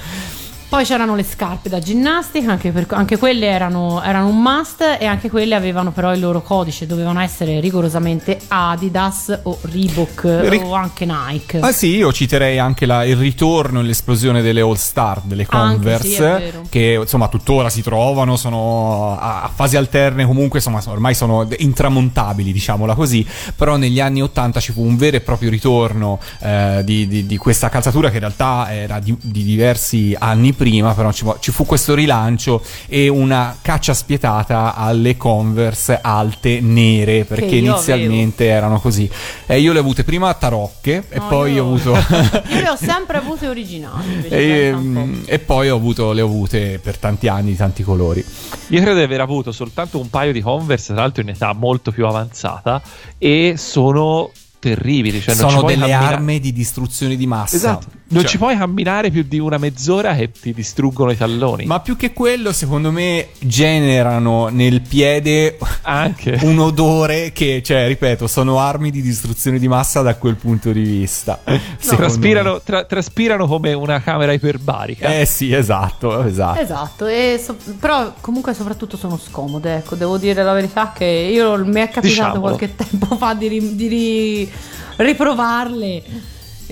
Poi c'erano le scarpe da ginnastica, anche, per- anche quelle erano, erano un must e anche quelle avevano però il loro codice, dovevano essere rigorosamente Adidas o Reebok Ri- o anche Nike. Ah sì, io citerei anche la- il ritorno e l'esplosione delle All Star, delle Anche Converse, sì, è vero. che insomma tuttora si trovano, sono a, a fasi alterne, comunque insomma ormai sono intramontabili, diciamola così, però negli anni 80 ci fu un vero e proprio ritorno eh, di, di- di questa calzatura che in realtà era di, di diversi anni prima, però ci, fu- ci fu questo rilancio e una caccia spietata alle Converse alte nere, perché inizialmente erano così. E io le ho avute prima a tarocche e No, poi io- ho avuto... Io le ho sempre avute originali. E, mm, e poi ho avuto, le ho avute per tanti anni di tanti colori. Io credo di aver avuto soltanto un paio di Converse, tra l'altro in età molto più avanzata, e sono terribili. Cioè Sono delle cammina- armi di distruzione di massa. Esatto, non Cioè, ci puoi camminare più di una mezz'ora che ti distruggono i talloni. Ma più che quello, secondo me, generano nel piede anche un odore che, cioè, ripeto, sono armi di distruzione di massa da quel punto di vista. Secondo traspirano, tra- traspirano come una camera iperbarica. Eh sì, esatto, esatto. Esatto, e so- però comunque soprattutto sono scomode, ecco, devo dire la verità che io mi è capitato Diciamolo. qualche tempo fa di, ri- di ri- riprovarle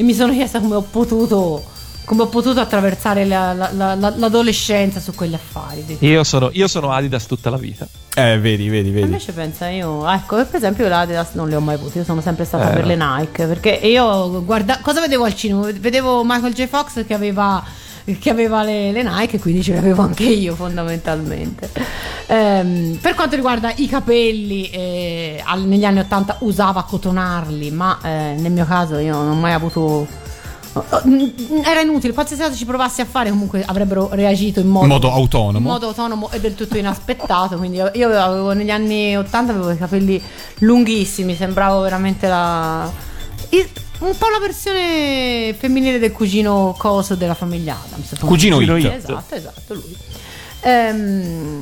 e mi sono chiesta come ho potuto, come ho potuto attraversare la- la- la- la- l'adolescenza su quegli affari. Io, sono, io sono Adidas tutta la vita. Eh, vedi, vedi, vedi. Invece pensa io, ecco, per esempio l'Adidas non le ho mai avute, io sono sempre stata Eh, per no. le Nike, perché io guarda, cosa vedevo al cinema? Vedevo Michael J. Fox che aveva, che aveva le, le Nike, quindi ce le avevo anche io fondamentalmente. Ehm, per quanto riguarda i capelli, eh, al- negli anni 80 usava cotonarli, ma eh, nel mio caso io non ho mai avuto... Era inutile, qualsiasi cosa ci provassi a fare comunque avrebbero reagito in modo, modo autonomo. in modo autonomo e del tutto inaspettato. Quindi io, io avevo negli anni 80 avevo i capelli lunghissimi, sembravo veramente la. il- un po' la versione femminile del cugino coso della famiglia Adams. Cugino Cugino It. Esatto, esatto, lui. Ehm,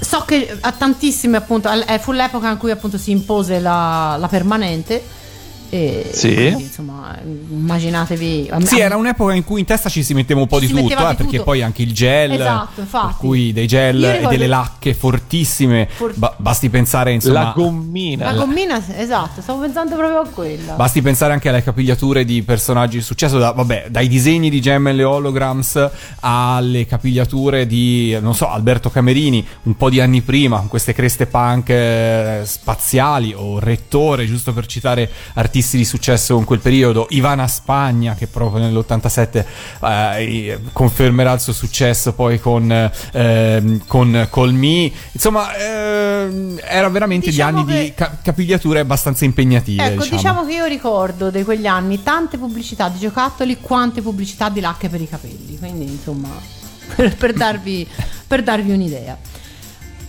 so che a tantissime appunto, eh, fu l'epoca in cui appunto si impose la, la permanente. E Sì. quindi, insomma, immaginatevi. Sì, era un'epoca in cui in testa ci si metteva un po' di tutto, eh, di perché tutto. poi anche il gel, Esatto, per cui dei gel Io e ricordo- delle lacche fortissime, For- Ba- basti pensare insomma... la gommina. La gommina, esatto, stavo pensando proprio a quella. Basti pensare anche alle capigliature di personaggi di successo, da- vabbè, dai disegni di Gem e le Holograms alle capigliature di, non so, Alberto Camerini un po' di anni prima, con queste creste punk eh, spaziali o Rettore, giusto per citare artisti di successo in quel periodo, Ivana Spagna che proprio nell'87 eh, confermerà il suo successo poi con, ehm, con Call Me, insomma ehm, era veramente Diciamo di anni di che- ca- capigliature abbastanza impegnative. Ecco, diciamo. diciamo che io ricordo di quegli anni tante pubblicità di giocattoli quante pubblicità di lacche per i capelli, quindi insomma, per, per darvi, per darvi un'idea.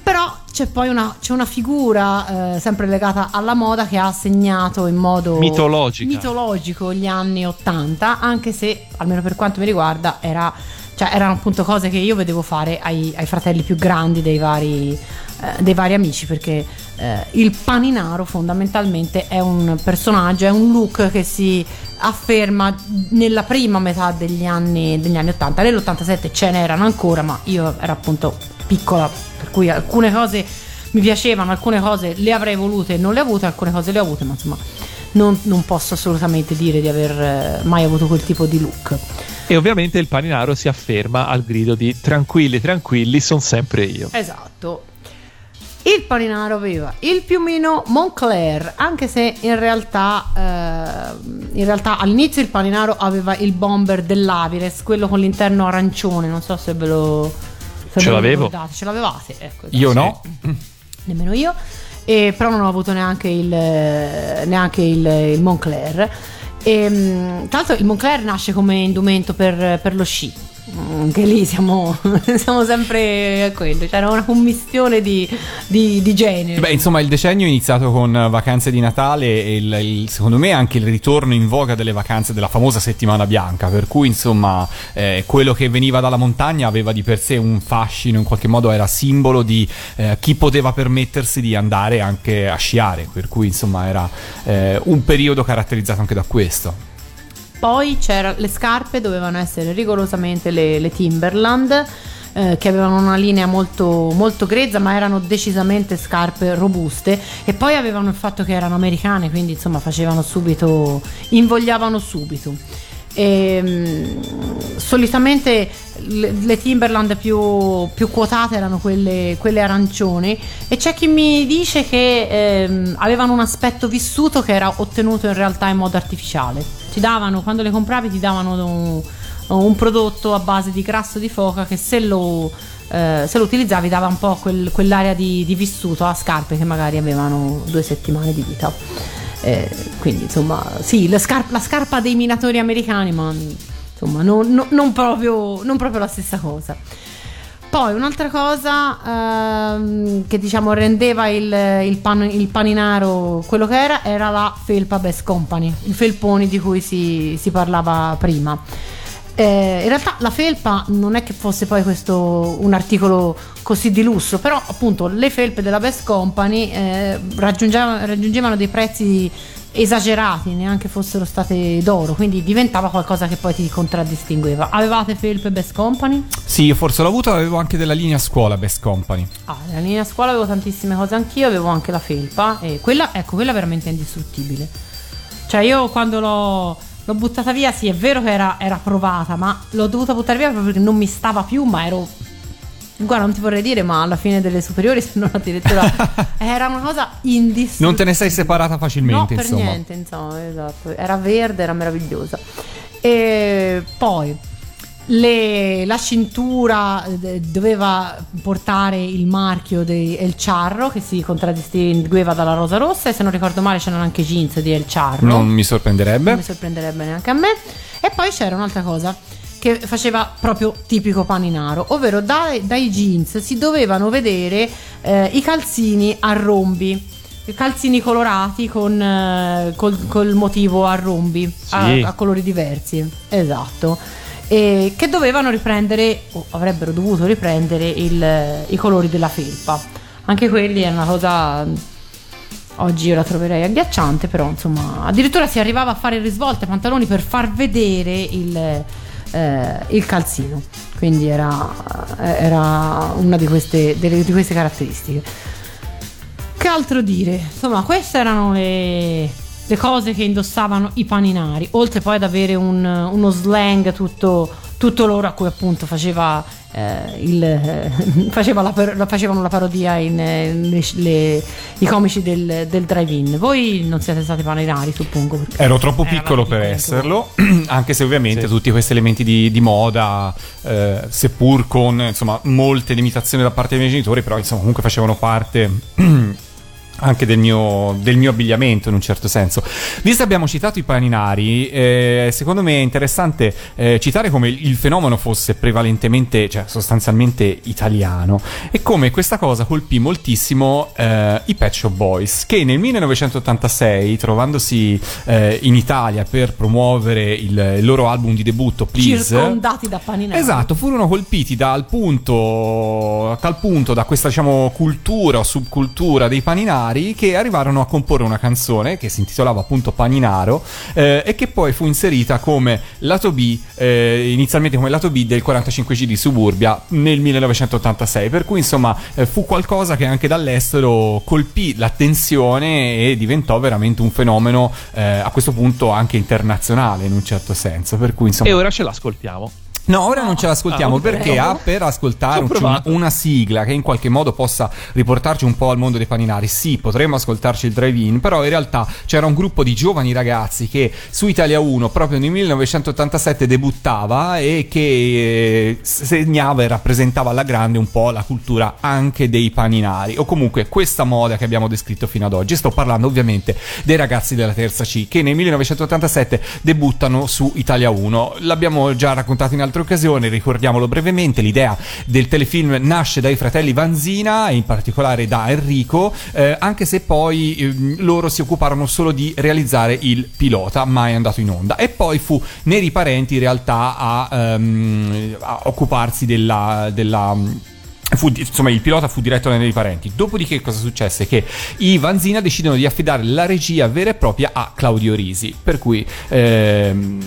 Però c'è poi una, c'è una figura eh, sempre legata alla moda che ha segnato in modo mitologico gli anni 80, anche se, almeno per quanto mi riguarda, era, cioè, erano appunto cose che io vedevo fare ai, ai fratelli più grandi dei vari, eh, dei vari amici, perché eh, il paninaro fondamentalmente è un personaggio, è un look che si afferma nella prima metà degli anni, degli anni 80. Nell'87 ce n'erano ancora, ma io ero appunto piccola, per cui alcune cose mi piacevano, alcune cose le avrei volute e non le ho avute, alcune cose le ho avute, ma insomma non, non posso assolutamente dire di aver eh, mai avuto quel tipo di look. E ovviamente il paninaro si afferma al grido di tranquilli, tranquilli, sono sempre io. Esatto. Il paninaro aveva il piumino Moncler, anche se in realtà, eh, in realtà all'inizio il paninaro aveva il bomber dell'Avires, quello con l'interno arancione, non so se ve lo... Ce l'avevo. Ce l'avevate? Ecco, Io esatto. no. nemmeno io, e, però non ho avuto neanche il, neanche il, il Moncler. E, mh, tra l'altro il Moncler nasce come indumento per, per lo sci. Anche lì siamo, siamo sempre a quello, c'era una commistione di, di, di generi. Beh, insomma, il decennio è iniziato con vacanze di Natale e il- il- secondo me anche il ritorno in voga delle vacanze della famosa settimana bianca. Per cui, insomma, eh, quello che veniva dalla montagna aveva di per sé un fascino, in qualche modo era simbolo di eh, chi poteva permettersi di andare anche a sciare. Per cui, insomma, era eh, un periodo caratterizzato anche da questo. Poi le scarpe, dovevano essere rigorosamente le, le Timberland. eh, che avevano una linea molto, molto grezza, ma erano decisamente scarpe robuste. E poi avevano il fatto che erano americane, quindi insomma facevano subito, invogliavano subito. E, mm, solitamente le, le Timberland più, più quotate erano quelle, quelle arancioni e c'è chi mi dice che ehm, avevano un aspetto vissuto che era ottenuto in realtà in modo artificiale. Ti davano, quando le compravi, ti davano un, un prodotto a base di grasso di foca che se lo, eh, se lo utilizzavi dava un po' quel- quell'area di, di vissuto a scarpe che magari avevano due settimane di vita. Eh, quindi insomma, sì, la, scar- la scarpa dei minatori americani, ma insomma, non, non- non proprio, non proprio la stessa cosa. Poi un'altra cosa ehm, che diciamo rendeva il, il pan- il paninaro quello che era era la felpa Best Company, i felponi di cui si, si parlava prima. Eh, in realtà la felpa non è che fosse poi questo un articolo così di lusso, però appunto le felpe della Best Company eh, raggiungeva- raggiungevano dei prezzi esagerati, neanche fossero state d'oro, quindi diventava qualcosa che poi ti contraddistingueva. Avevate felpe Best Company? Sì, io forse l'ho avuto, avevo anche della linea scuola Best Company. Ah, nella linea scuola avevo tantissime cose anch'io, avevo anche la felpa e quella, ecco, quella veramente è indistruttibile. Cioè io quando l'ho, l'ho buttata via, sì, è vero che era, era provata, ma l'ho dovuta buttare via proprio perché non mi stava più, ma ero... Guarda, non ti vorrei dire, ma alla fine delle superiori, se non addirittura... era una cosa indistruttibile. Non te ne sei separata facilmente, No, per insomma. niente, insomma, esatto. Era verde, era meravigliosa. E poi le- la cintura eh, doveva portare il marchio di El Charro che si contraddistingueva dalla rosa rossa e se non ricordo male c'erano anche jeans di El Charro. Non mi Non sorprenderebbe. mi sorprenderebbe neanche a me. E poi c'era un'altra cosa che faceva proprio tipico paninaro, ovvero dai, dai jeans si dovevano vedere eh, i calzini a rombi. Calzini colorati con eh, col, col motivo a rombi a, Sì. a colori diversi, esatto. E che dovevano riprendere, o avrebbero dovuto riprendere il- i colori della felpa. Anche quelli è una cosa Oggi io la troverei agghiacciante, però insomma, addirittura si arrivava a fare ai pantaloni per far vedere il, eh, il calzino. Quindi era, era una di queste, delle- di queste caratteristiche. Che altro dire? Insomma, queste erano le, le cose che indossavano i paninari, oltre poi ad avere un- uno slang tutto, tutto loro a cui appunto faceva, eh, il, eh, faceva la facevano la parodia in, eh, le- le- i comici del, del drive-in. Voi non siete stati paninari, suppongo. Ero troppo piccolo per esserlo, anche se ovviamente Sì. tutti questi elementi di, di moda, eh, seppur con insomma, molte limitazioni da parte dei miei genitori, però insomma, comunque facevano parte anche del mio, del mio abbigliamento in un certo senso. Visto che abbiamo citato i paninari, eh, secondo me è interessante eh, citare come il fenomeno fosse prevalentemente, cioè sostanzialmente italiano e come questa cosa colpì moltissimo eh, i Pet Shop Boys che nel 1986, trovandosi eh, in Italia per promuovere il, il loro album di debutto, Please, Circondati da paninari. Esatto, furono colpiti dal punto, a tal punto da questa diciamo cultura o subcultura dei paninari che arrivarono a comporre una canzone che si intitolava appunto Paninaro eh, e che poi fu inserita come lato B, eh, inizialmente come lato B del 45G di Suburbia nel 1986, per cui insomma eh, fu qualcosa che anche dall'estero colpì l'attenzione e diventò veramente un fenomeno eh, a questo punto anche internazionale in un certo senso, per cui insomma E ora ce l'ascoltiamo. No, ora non ce l'ascoltiamo Ah, perché ha per ascoltare Ci ho un- una sigla che in qualche modo possa riportarci un po' al mondo dei paninari. Sì, potremmo ascoltarci il drive-in, però in realtà c'era un gruppo di giovani ragazzi che su Italia 1 proprio nel 1987 debuttava e che eh, segnava e rappresentava alla grande un po' la cultura anche dei paninari o comunque questa moda che abbiamo descritto fino ad oggi. Sto parlando ovviamente dei ragazzi della terza C che nel 1987 debuttano su Italia 1. L'abbiamo già raccontato in altre occasioni, ricordiamolo brevemente. L'idea del telefilm nasce dai fratelli Vanzina e in particolare da Enrico, eh, anche se poi ehm, loro si occuparono solo di realizzare il pilota, mai andato in onda. E poi fu Neri Parenti in realtà a, ehm, a occuparsi della- della Fu, insomma, il pilota fu diretto da Neri Parenti. Dopodiché, cosa successe? Che i Vanzina decidono di affidare la regia vera e propria a Claudio Risi. Per cui ehm,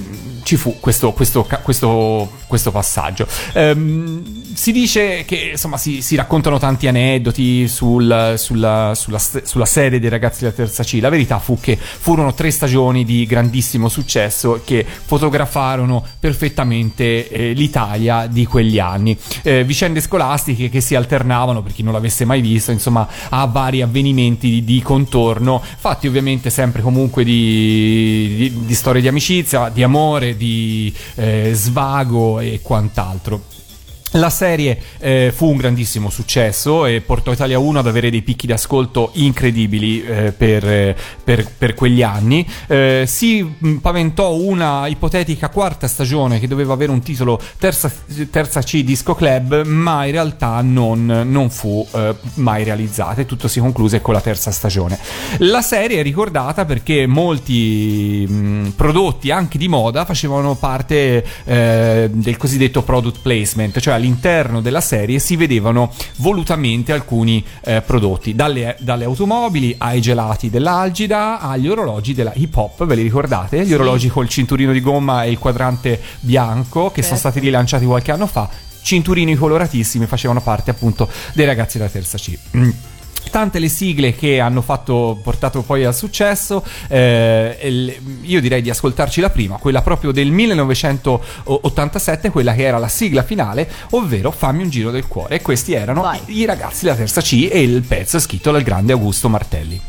ci fu questo, questo, questo, questo passaggio. Ehm, si dice che insomma si, si raccontano tanti aneddoti sul- sulla, sulla, sulla serie dei ragazzi della terza C. La verità fu che furono tre stagioni di grandissimo successo che fotografarono perfettamente eh, l'Italia di quegli anni. Eh, vicende scolastiche che si alternavano, per chi non l'avesse mai visto, insomma, a vari avvenimenti di, di contorno, fatti ovviamente sempre comunque di, di- di storie di amicizia, di amore, di eh, svago e quant'altro. La serie eh, fu un grandissimo successo e portò Italia 1 ad avere dei picchi d'ascolto incredibili eh, per, eh, per- per quegli anni. Eh, si mh, paventò una ipotetica quarta stagione che doveva avere un titolo terza, terza C Disco Club, ma in realtà non, non fu eh, mai realizzata e tutto si concluse con la terza stagione. La serie è ricordata perché molti mh, prodotti anche di moda facevano parte eh, del cosiddetto product placement, cioè all'interno della serie si vedevano volutamente alcuni eh, prodotti, dalle, dalle automobili ai gelati dell'Algida agli orologi della hip hop, ve li ricordate? Gli orologi col cinturino di gomma e il quadrante bianco che sono Certo. stati rilanciati qualche anno fa. Cinturini coloratissimi facevano parte appunto dei ragazzi della terza C. Tante le sigle che hanno fatto, portato poi al successo, eh, io direi di ascoltarci la prima, quella proprio del 1987, quella che era la sigla finale, ovvero Fammi un giro del cuore. E questi erano Vai. i ragazzi della terza C e il pezzo scritto dal grande Augusto Martelli.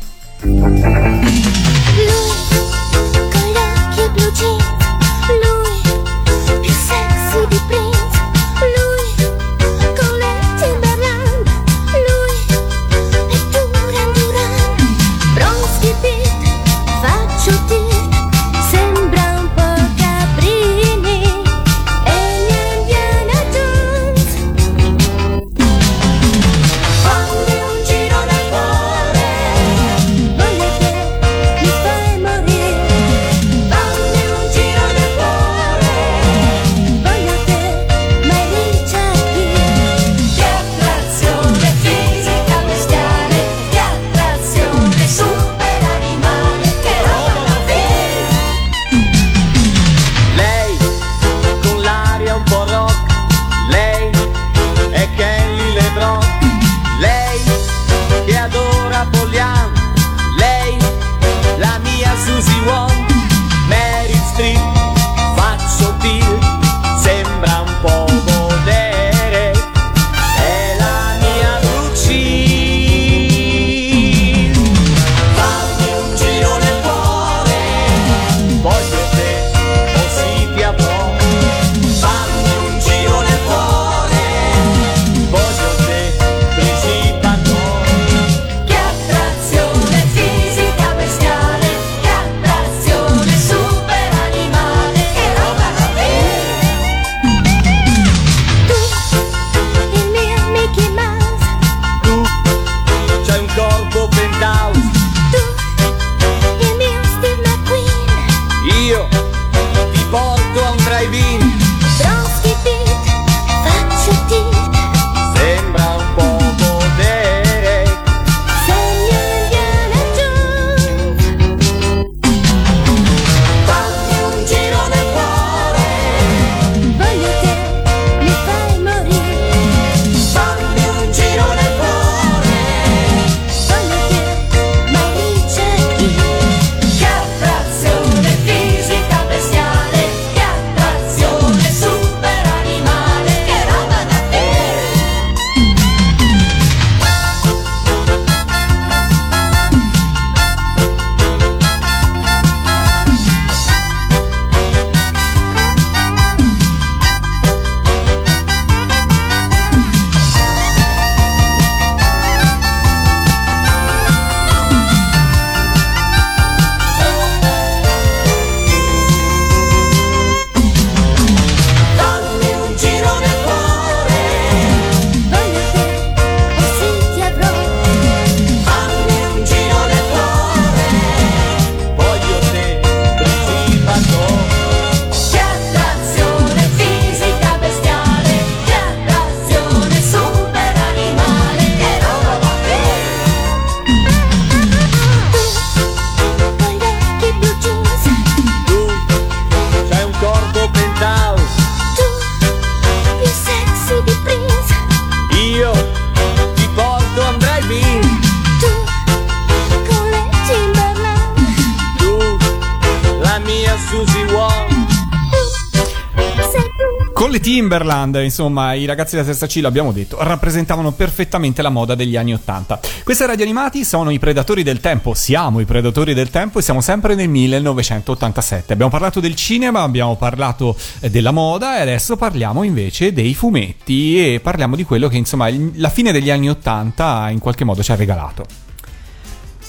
Le Timberland, insomma, i ragazzi della terza C, l'abbiamo detto, rappresentavano perfettamente la moda degli anni Ottanta. Queste radio animati sono i predatori del tempo, siamo i predatori del tempo e siamo sempre nel 1987. Abbiamo parlato del cinema, abbiamo parlato eh, della moda e adesso parliamo invece dei fumetti e parliamo di quello che, insomma, la fine degli anni Ottanta in qualche modo ci ha regalato.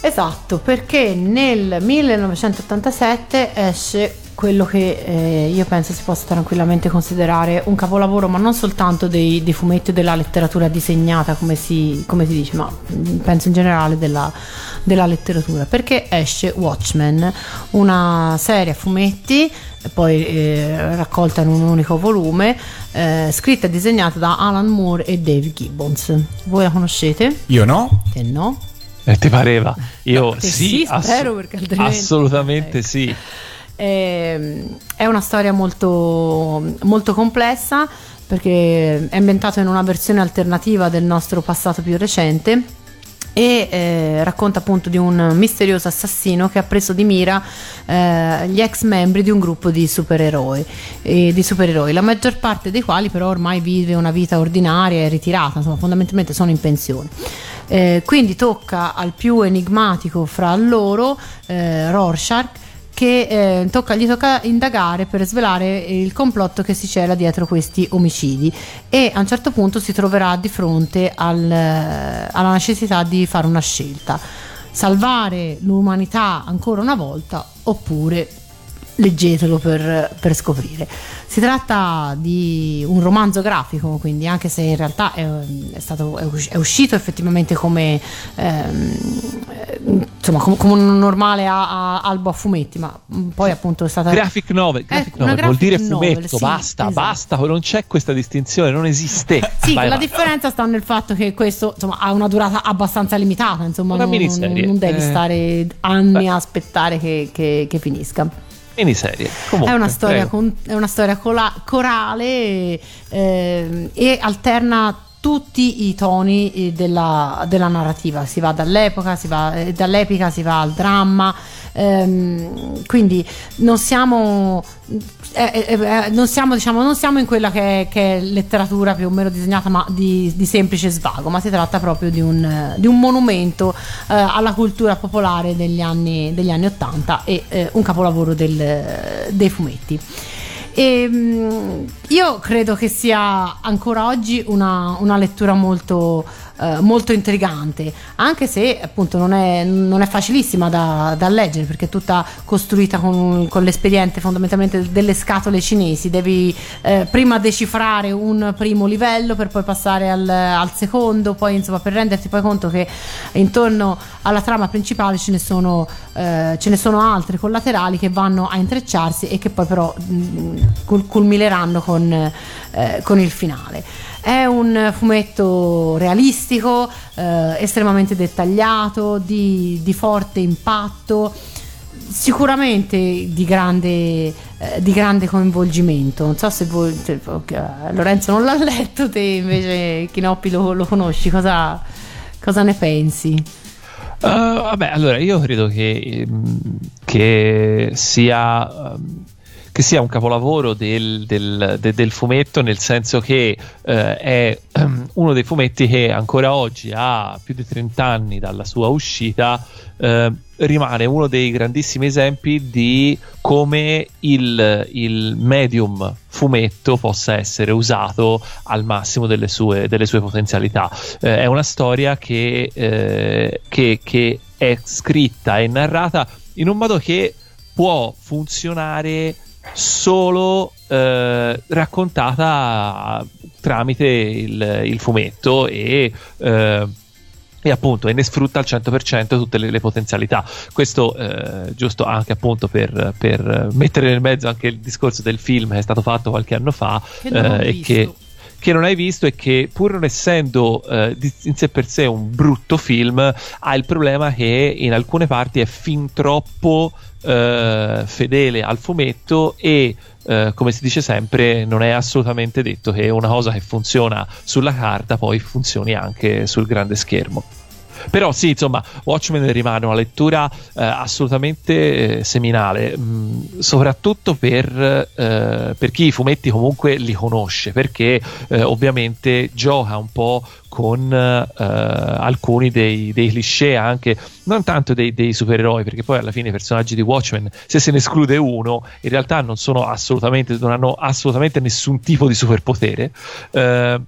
Esatto, perché nel 1987 esce quello che eh, io penso si possa tranquillamente considerare un capolavoro, ma non soltanto dei, dei fumetti o della letteratura disegnata, come si, come si dice, ma mm, penso in generale della, della letteratura, perché esce Watchmen, una serie a fumetti, poi eh, raccolta in un unico volume, eh, scritta e disegnata da Alan Moore e Dave Gibbons. Voi la conoscete? Io no? Che no? Eh, ti pareva? Io Che sì, sì, ass- spero, perché altrimenti- assolutamente Ecco. sì. Ehm, È una storia molto, molto complessa perché è ambientato in una versione alternativa del nostro passato più recente e eh, racconta appunto di un misterioso assassino che ha preso di mira eh, gli ex membri di un gruppo di supereroi, e di supereroi, la maggior parte dei quali però ormai vive una vita ordinaria e ritirata, insomma fondamentalmente sono in pensione. Eh, quindi tocca al più enigmatico fra loro, eh, Rorschach, che eh, tocca- gli tocca indagare per svelare il complotto che si cela dietro questi omicidi. E a un certo punto si troverà di fronte al, eh, alla necessità di fare una scelta. Salvare l'umanità ancora una volta oppure leggetelo per, per scoprire si tratta di un romanzo grafico quindi anche se in realtà è, è stato, è usci- è uscito effettivamente come ehm, eh, insomma come, come un normale a- a- albo a fumetti ma poi appunto è stata Graphic novel, graphic una novel vuol dire graphic novel, fumetto, sì, basta, esatto. basta, non c'è questa distinzione, non esiste. Sì, Vai la avanti. differenza sta nel fatto che questo insomma, ha una durata abbastanza limitata, insomma, non, miniserie. non devi Eh. stare anni Beh. a aspettare che, che- che finisca. Miniserie. Comunque, è una storia, con- è una storia cola- corale ehm, e alterna tutti i toni eh, della, della narrativa. Si va dall'epoca, si va, eh, dall'epica, si va al dramma. ehm, quindi non siamo, eh, eh, eh, non siamo, diciamo, non siamo in quella che è, che è letteratura più o meno disegnata, ma di, di semplice svago, ma si tratta proprio di un, di un monumento eh, alla cultura popolare degli anni, degli anni 80 e un capolavoro del- dei fumetti. E, mm, io credo che sia ancora oggi una, una lettura molto, eh, molto intrigante, anche se appunto non è, non è facilissima da, da leggere perché è tutta costruita con, con l'espediente fondamentalmente delle scatole cinesi. Devi eh, prima decifrare un primo livello per poi passare al, al secondo, poi insomma per renderti poi conto che intorno alla trama principale ce ne sono, eh, ce ne sono altre collaterali che vanno a intrecciarsi e che poi però mh, cul- culmineranno con, eh, con il finale. È un fumetto realistico, eh, estremamente dettagliato, di, di forte impatto, sicuramente di grande, eh, di grande coinvolgimento. Non so se voi, se- Lorenzo non l'ha letto, te invece Chinoppi lo, lo conosci, cosa, cosa ne pensi? Uh, vabbè, allora io credo che, ehm, che sia. ehm, che sia un capolavoro del, del- de- del fumetto, nel senso che eh, è uno dei fumetti che ancora oggi, a più di 30 anni dalla sua uscita, eh, rimane uno dei grandissimi esempi di come il, il medium fumetto possa essere usato al massimo delle sue, delle sue potenzialità. Eh, è una storia che, eh, che- che è scritta e narrata in un modo che può funzionare solo eh, raccontata tramite il, il fumetto e, eh, e appunto e ne sfrutta al 100% tutte le, le potenzialità. Questo eh, giusto anche appunto per, per mettere nel mezzo anche il discorso del film che è stato fatto qualche anno fa Che eh, e visto. che che non hai visto e che pur non essendo eh, in sé per sé un brutto film ha il problema che in alcune parti è fin troppo eh, fedele al fumetto e eh, come si dice sempre non è assolutamente detto che una cosa che funziona sulla carta poi funzioni anche sul grande schermo Però sì, insomma, Watchmen rimane una lettura eh, assolutamente eh, seminale, mh, soprattutto per, eh, per chi i fumetti comunque li conosce, perché eh, ovviamente gioca un po' con eh, alcuni dei, dei cliché anche, non tanto dei, dei supereroi, perché poi alla fine i personaggi di Watchmen, se se ne esclude uno, in realtà non sono assolutamente, non hanno assolutamente nessun tipo di superpotere. Eh,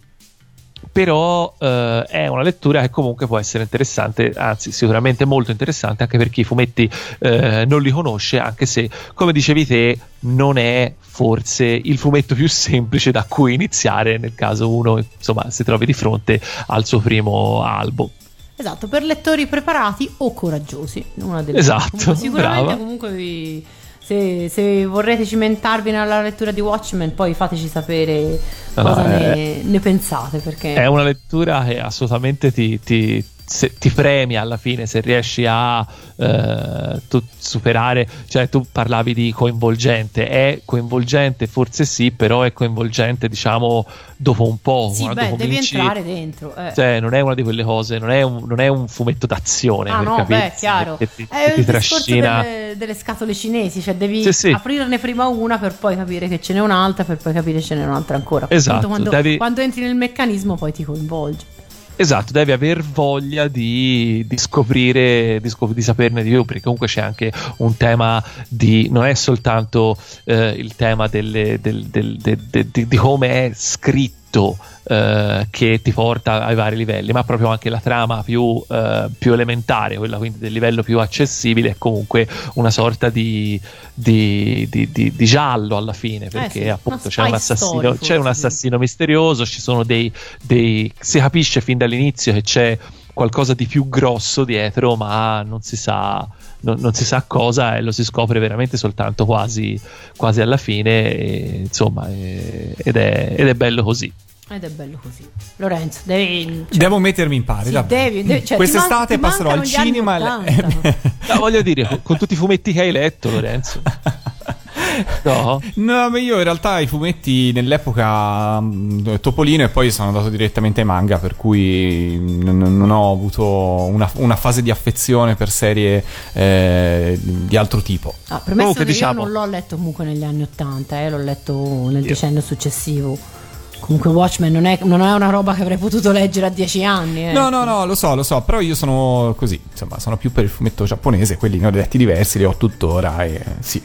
però eh, è una lettura che comunque può essere interessante, anzi sicuramente molto interessante anche per chi i fumetti eh, non li conosce, anche se come dicevi te non è forse il fumetto più semplice da cui iniziare nel caso uno insomma si trovi di fronte al suo primo albo. Esatto, per lettori preparati o coraggiosi. Una delle Esatto, sicuramente brava. comunque vi- se, se vorrete cimentarvi nella lettura di Watchmen, poi fateci sapere No, cosa no, ne, ne pensate. Perché È una lettura che assolutamente ti, ti- se- ti premia alla fine se riesci a eh, superare, cioè tu parlavi di coinvolgente, è coinvolgente forse sì, però è coinvolgente diciamo dopo un po'. sì, beh, devi cominci- entrare dentro. eh. Cioè, non è una di quelle cose, non è un, non è un fumetto d'azione. Ah no, capirsi, beh, chiaro. Che ti, È che il trascina. delle, delle scatole cinesi, cioè devi Sì, sì. aprirne prima una per poi capire che ce n'è un'altra, per poi capire che ce n'è un'altra ancora. Esatto, Quando, devi- quando entri nel meccanismo poi ti coinvolge. Esatto, devi aver voglia di, di scoprire, di, scop- di saperne di più, perché comunque c'è anche un tema di. non è soltanto eh, il tema delle- del- del- de- de- di, di come è scritto. Eh, che ti porta ai vari livelli, ma proprio anche la trama più, eh, più elementare, quella quindi del livello più accessibile, è comunque una sorta di, di- di- di- di giallo alla fine, perché Eh sì, appunto c'è un story, c'è un assassino misterioso, ci sono dei, dei si capisce fin dall'inizio che c'è qualcosa di più grosso dietro, ma non si sa, non, non si sa cosa e lo si scopre veramente soltanto quasi, quasi alla fine, e, insomma, e- ed, è, ed è bello così. Ed è bello così. Lorenzo, devi. cioè, Devo mettermi in pari. Sì, devi- devi- cioè, Quest'estate man- passerò al cinema. e- 80. No, voglio dire, con, con tutti i fumetti che hai letto, Lorenzo. No? No, ma io in realtà i fumetti nell'epoca mh, Topolino e poi sono andato direttamente ai manga, per cui n- n- non ho avuto una, una fase di affezione per serie eh, di altro tipo. Ah, premesso Comunque, che diciamo- io non l'ho letto comunque negli anni 80, eh, l'ho letto nel decennio successivo. Comunque Watchmen non è, non è una roba che avrei potuto leggere a dieci anni. eh. No, no, no, lo so, lo so, però io sono così, insomma, sono più per il fumetto giapponese, quelli ne ho letti diversi, li ho tuttora e sì.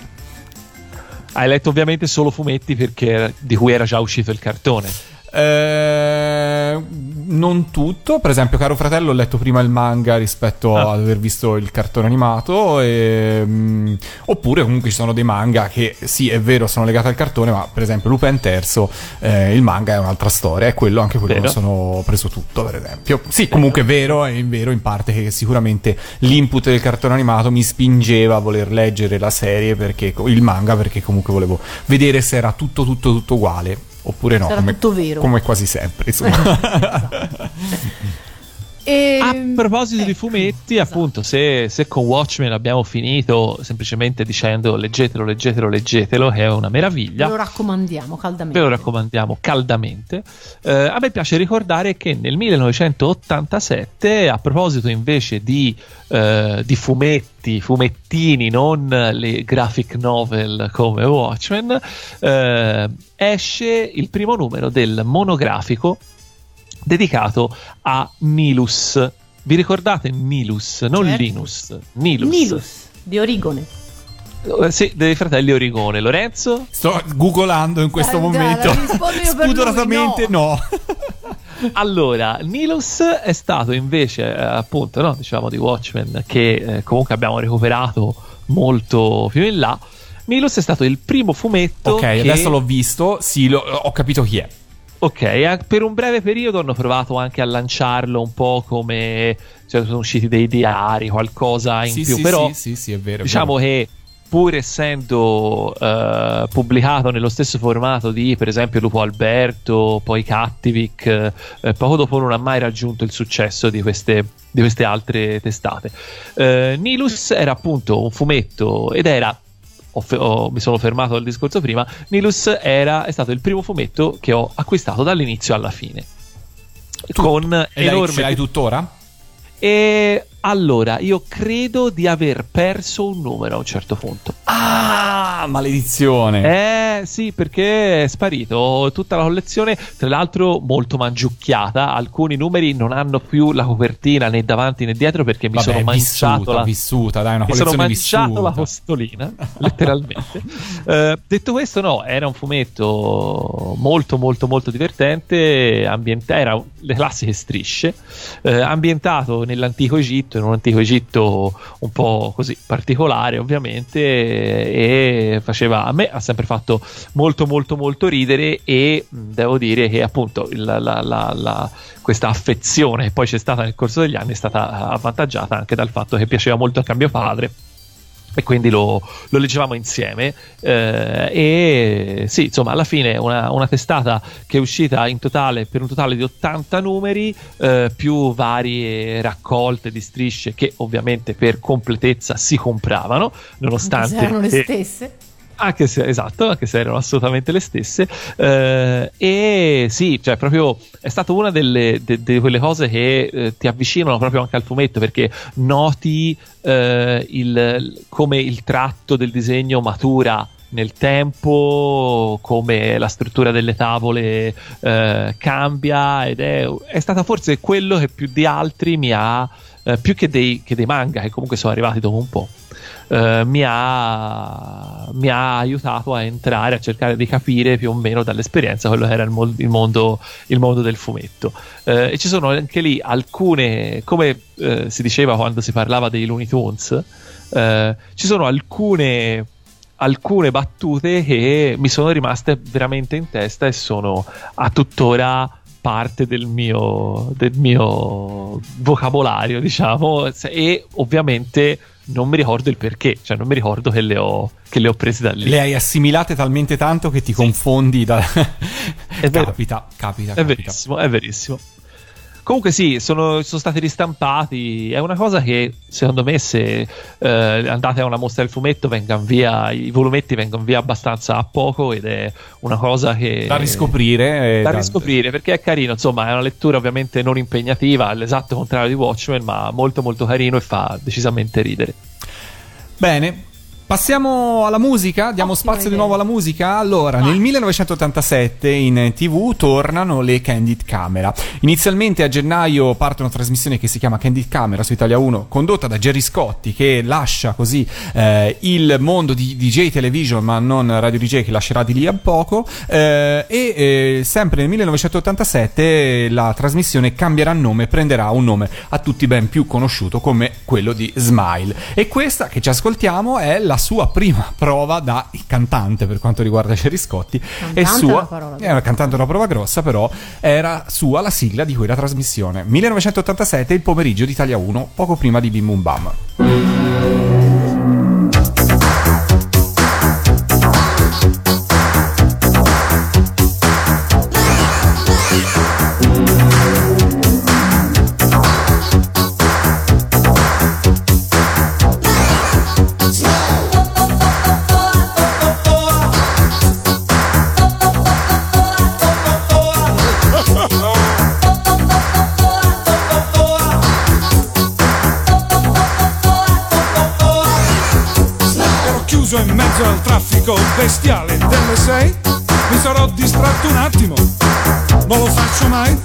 Hai letto ovviamente solo fumetti perché di cui era già uscito il cartone. Eh, non tutto, per esempio, caro fratello, ho letto prima il manga rispetto Ah. ad aver visto il cartone animato. E, mm, oppure, comunque, ci sono dei manga che sì, è vero, sono legati al cartone, ma per esempio, Lupin Terzo, eh, il manga è un'altra storia. E quello, anche quello, Vero. lo sono preso tutto, per esempio. Sì, comunque è vero, è vero in parte che sicuramente l'input del cartone animato mi spingeva a voler leggere la serie perché il manga perché comunque volevo vedere se era tutto, tutto, tutto uguale. Oppure no, era come, tutto vero. come quasi sempre, insomma. E- A proposito di ecco, fumetti, esatto. appunto, se, se con Watchmen abbiamo finito semplicemente dicendo leggetelo, leggetelo, leggetelo, che è una Ve meraviglia. lo raccomandiamo caldamente. Ve lo raccomandiamo caldamente. Eh, a me piace ricordare che nel 1987, a proposito invece di, eh, di fumetti, fumettini, non le graphic novel come Watchmen, eh, esce il primo numero del monografico dedicato a Nilus. Vi ricordate Nilus? Non Certo. Linus, Nilus. Nilus di Origone. Eh, Sì, dei fratelli Origone. Lorenzo? Sto googolando in questo dai, momento. Spudoratamente no. Allora, Nilus è stato invece, eh, appunto, no, diciamo di Watchmen, che eh, comunque abbiamo recuperato molto più in là. Nilus è stato il primo fumetto. ok, che- adesso l'ho visto. Sì, lo- ho capito chi è. Ok, per un breve periodo hanno provato anche a lanciarlo un po' come. Cioè, sono usciti dei diari, qualcosa in sì, più. sì, però, sì, sì, è vero. è diciamo vero. che pur essendo eh, pubblicato nello stesso formato di per esempio Lupo Alberto, poi Cattivic, eh, poco dopo non ha mai raggiunto il successo di queste, di queste altre testate. Eh, Nilus era appunto un fumetto ed era. Ho ho- mi sono fermato al discorso prima. Nilus era, è stato il primo fumetto che ho acquistato dall'inizio alla fine. Con E enorme ce l'hai tuttora? E allora, io credo di aver perso un numero a un certo punto. Ah, maledizione. Eh sì, perché è sparito tutta la collezione, tra l'altro molto mangiucchiata. Alcuni numeri non hanno più la copertina né davanti né dietro perché mi Vabbè, sono mangiato vissuta, la vissuta, dai, una mi sono collezione mangiato la vissuta. costolina, letteralmente. Eh, detto questo, no, era un fumetto molto, molto, molto divertente. ambient- era le classiche strisce, eh, ambientato nell'antico Egitto, in un antico Egitto un po' così particolare, ovviamente. E faceva a me ha sempre fatto molto, molto, molto ridere. E devo dire che appunto il- la- la- la- questa affezione che poi c'è stata nel corso degli anni è stata avvantaggiata anche dal fatto che piaceva molto a mio padre e quindi lo, lo leggevamo insieme eh, e sì insomma alla fine una, una testata che è uscita in totale per un totale di 80 numeri eh, più varie raccolte di strisce che ovviamente per completezza si compravano nonostante erano le stesse. Anche se esatto, anche se erano assolutamente le stesse. Eh, e sì, cioè, proprio è stata una delle, de- de quelle cose che eh, ti avvicinano proprio anche al fumetto perché noti eh, il, come il tratto del disegno matura nel tempo, come la struttura delle tavole eh, cambia ed è, è stata forse quello che più di altri mi ha, eh, più che dei, che dei manga che comunque sono arrivati dopo un po', eh, mi, ha, mi ha aiutato a entrare, a cercare di capire più o meno dall'esperienza quello che era il, mol- il mondo, il mondo del fumetto. Eh, e ci sono anche lì alcune, come eh, si diceva quando si parlava dei Looney Tunes, eh, ci sono alcune alcune battute che mi sono rimaste veramente in testa e sono a tuttora parte del mio, del mio vocabolario, diciamo, e ovviamente non mi ricordo il perché, cioè non mi ricordo che le ho, che le ho prese da lì. Le hai assimilate talmente tanto che ti confondi da... vero. capita, capita, È capita. verissimo, è verissimo. Comunque sì, sono, sono stati ristampati. È una cosa che secondo me se eh, andate a una mostra del fumetto vengano via, i volumetti vengono via abbastanza a poco ed è una cosa che... Da riscoprire. e da riscoprire perché è carino, insomma è una lettura ovviamente non impegnativa, all'esatto contrario di Watchmen, ma molto molto carino e fa decisamente ridere. Bene. Passiamo alla musica, diamo Ottima spazio di idea. nuovo alla musica. Allora, Vai. nel 1987 in TV tornano le Candid Camera. Inizialmente a gennaio parte una trasmissione che si chiama Candid Camera su Italia 1, condotta da Jerry Scotti, che lascia così eh, il mondo di DJ Television, ma non Radio DJ, che lascerà di lì a poco. Eh, e eh, sempre nel 1987 la trasmissione cambierà nome, prenderà un nome a tutti ben più conosciuto come quello di Smile. E questa che ci ascoltiamo è la sua prima prova da cantante per quanto riguarda Jerry Scotti. Cantante è è sua, è una cantante una prova grossa, però era sua la sigla di quella trasmissione. 1987, il pomeriggio di Italia 1, poco prima di Bim Bum Bam. Traffico bestiale delle sei. Mi sarò distratto un attimo. Non lo faccio mai.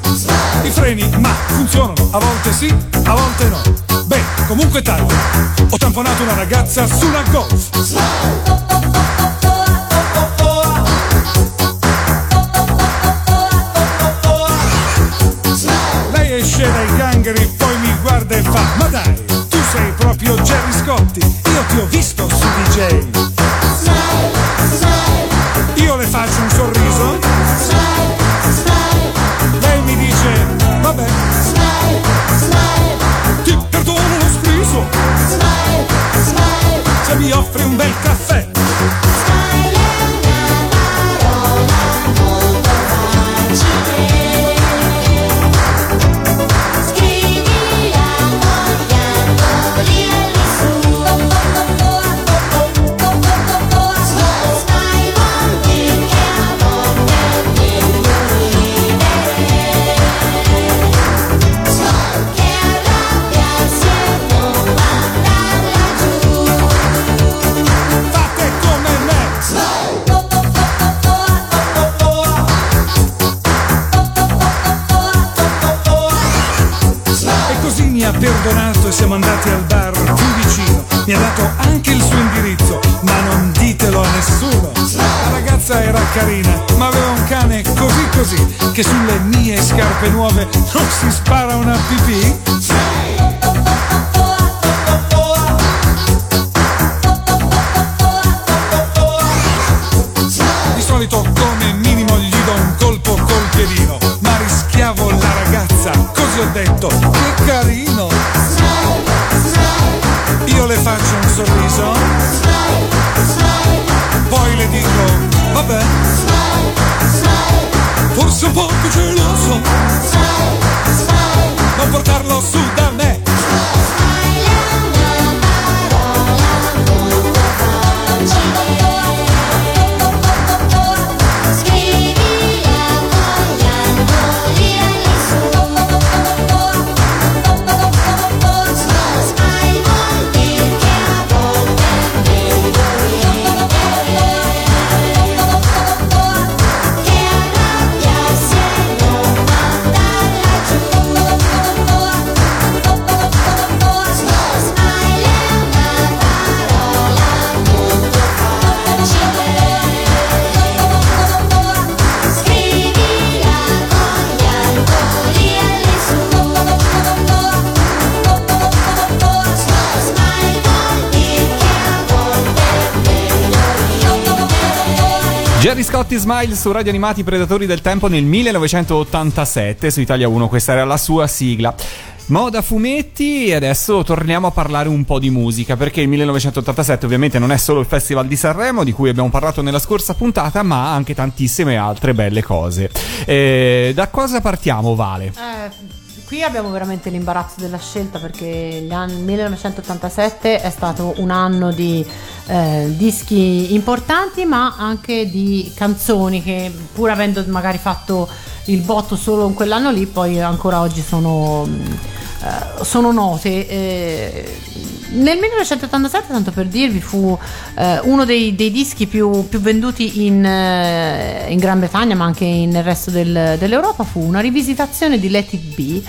I freni, ma funzionano. A volte sì, a volte no. Beh, comunque taglio. Ho tamponato una ragazza su una golf. Lei esce dai gangheri, poi mi guarda e fa Ma dai, tu sei proprio Jerry Scotti Io ti ho visto su DJ you caffè Mi ha dato anche il suo indirizzo, ma non ditelo a nessuno. La ragazza era carina, ma aveva un cane così così, che sulle mie scarpe nuove non si spara una pipì. Di solito come minimo gli do un colpo col piedino, ma rischiavo la ragazza, così ho detto, che carino. Vabbè, forse un po' più geloso, non portarlo su Scotti Smile su Radio Animati Predatori del Tempo nel 1987 su Italia 1, questa era la sua sigla. Moda fumetti e adesso torniamo a parlare un po' di musica perché il 1987 ovviamente non è solo il Festival di Sanremo di cui abbiamo parlato nella scorsa puntata ma anche tantissime altre belle cose. Eh, da cosa partiamo Vale? Eh, qui abbiamo veramente l'imbarazzo della scelta perché il 1987 è stato un anno di eh, dischi importanti ma anche di canzoni che pur avendo magari fatto il botto solo in quell'anno lì poi ancora oggi sono, eh, sono note. Eh, nel 1987, tanto per dirvi, fu eh, uno dei, dei dischi più, più venduti in, eh, in Gran Bretagna, ma anche nel resto del- dell'Europa, fu una rivisitazione di Let It Be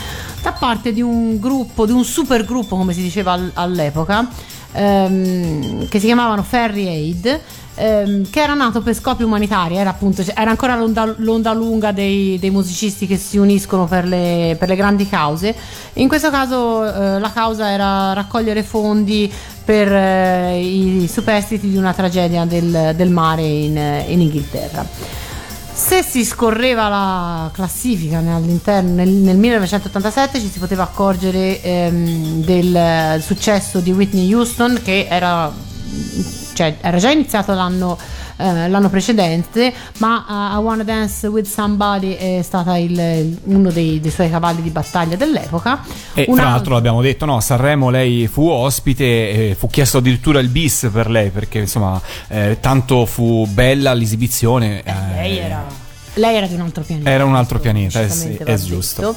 da parte di un gruppo, di un super gruppo, come si diceva al- all'epoca, ehm, che si chiamavano Ferry Aid. Ehm, che era nato per scopi umanitari, era appunto era ancora l'onda, l'onda lunga dei, dei musicisti che si uniscono per le, per le grandi cause. In questo caso eh, la causa era raccogliere fondi per eh, i superstiti di una tragedia del, del mare in, in Inghilterra. Se si scorreva la classifica nel, nel 1987 ci si poteva accorgere ehm, del successo di Whitney Houston che era, cioè, era già iniziato l'anno, eh, l'anno precedente, ma uh, I Wanna Dance with Somebody è stata il- uno dei, dei suoi cavalli di battaglia dell'epoca. E Un tra altro- l'altro l'abbiamo detto, no, a Sanremo lei fu ospite, e fu chiesto addirittura il bis per lei perché insomma eh, tanto fu bella l'esibizione. eh, lei era, lei era di un altro pianeta. Era un altro pianeta, eh va è giusto.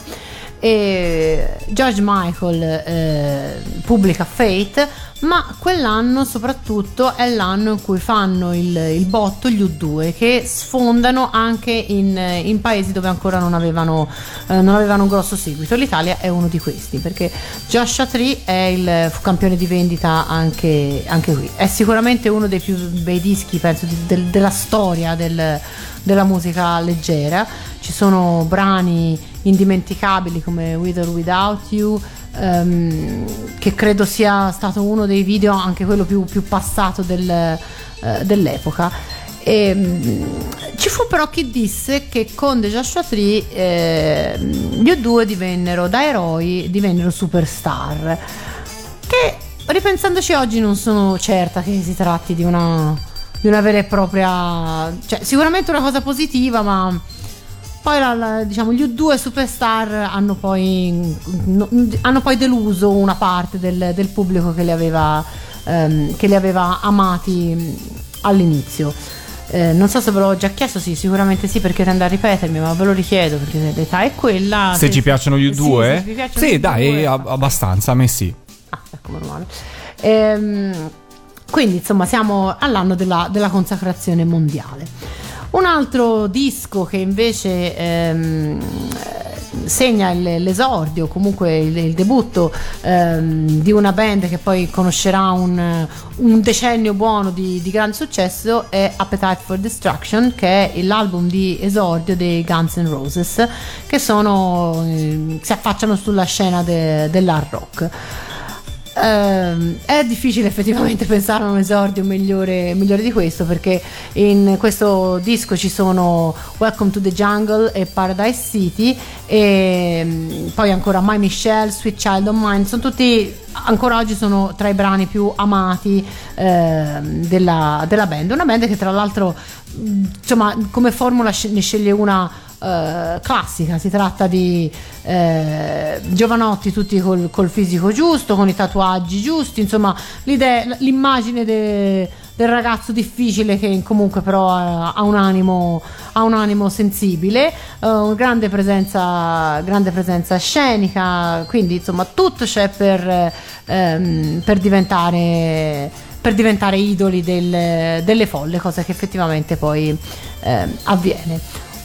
E George Michael eh, pubblica Fate, ma quell'anno soprattutto è l'anno in cui fanno il, il botto gli U2 che sfondano anche in, in paesi dove ancora non avevano, eh, non avevano un grosso seguito. L'Italia è uno di questi perché Joshua Tree è il campione di vendita anche, anche qui. È sicuramente uno dei più bei dischi, penso, di- del- della storia del- della musica leggera. Ci sono brani indimenticabili come With or Without You, ehm, che credo sia stato uno dei video, anche quello più, più passato del, eh, dell'epoca. E, mm, ci fu però chi disse che con Joshua Tree eh, gli U2 divennero da eroi, divennero superstar. Che ripensandoci oggi non sono certa che si tratti di una, di una vera e propria, cioè sicuramente una cosa positiva, ma poi la- la- diciamo, gli U2 superstar hanno poi, no- hanno poi deluso una parte del, del pubblico che li aveva, ehm, che li aveva amati all'inizio. Eh, non so se ve l'ho già chiesto, sì, sicuramente sì, perché tende a ripetermi, ma ve lo richiedo perché l'età è quella. Se ci piacciono gli Sì, U2? se vi piacciono Sì, dai, U2, ab- abbastanza, a me sì. Ah, ecco, meno male. Ehm, quindi, insomma, siamo all'anno della, della consacrazione mondiale. Un altro disco che invece ehm, segna l'esordio, comunque il, il debutto ehm, di una band che poi conoscerà un, un decennio buono di, di grande successo è Appetite for Destruction, che è l'album di esordio dei Guns N' Roses, che sono, eh, si affacciano sulla scena de- dell'hard rock. Ehm, è difficile effettivamente pensare a un esordio migliore, migliore di questo perché in questo disco ci sono Welcome to the Jungle e Paradise City e mm, poi ancora My Michelle, Sweet Child of Mine, sono tutti ancora oggi sono tra i brani più amati ehm, della, della band, una band che tra l'altro mh, insomma come formula ne sceglie una eh, classica, si tratta di eh, giovanotti tutti col, col fisico giusto, con i tatuaggi giusti, insomma l'immagine de- del ragazzo difficile che comunque però ha, ha un animo, ha un animo sensibile, eh, grande presenza, grande presenza scenica, quindi insomma tutto c'è per, ehm, per diventare per diventare idoli del- delle folle, cosa che effettivamente poi ehm, avviene.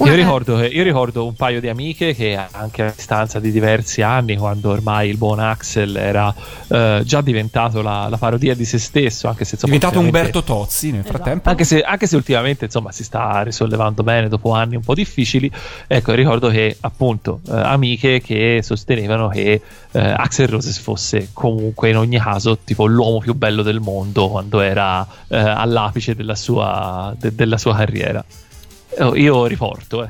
Io ricordo, che- io ricordo un paio di amiche che anche a distanza di diversi anni, quando ormai il buon Axel era eh, già diventato la, la parodia di se stesso, anche se insomma, diventato ultimamente- Umberto Tozzi nel Esatto. frattempo. Anche se, anche se ultimamente insomma si sta risollevando bene dopo anni un po' difficili, ecco ricordo che appunto eh, amiche che sostenevano che eh, Axel Roses fosse comunque in ogni caso tipo l'uomo più bello del mondo quando era eh, all'apice della sua, de- della sua carriera. Eh, Io riporto, eh.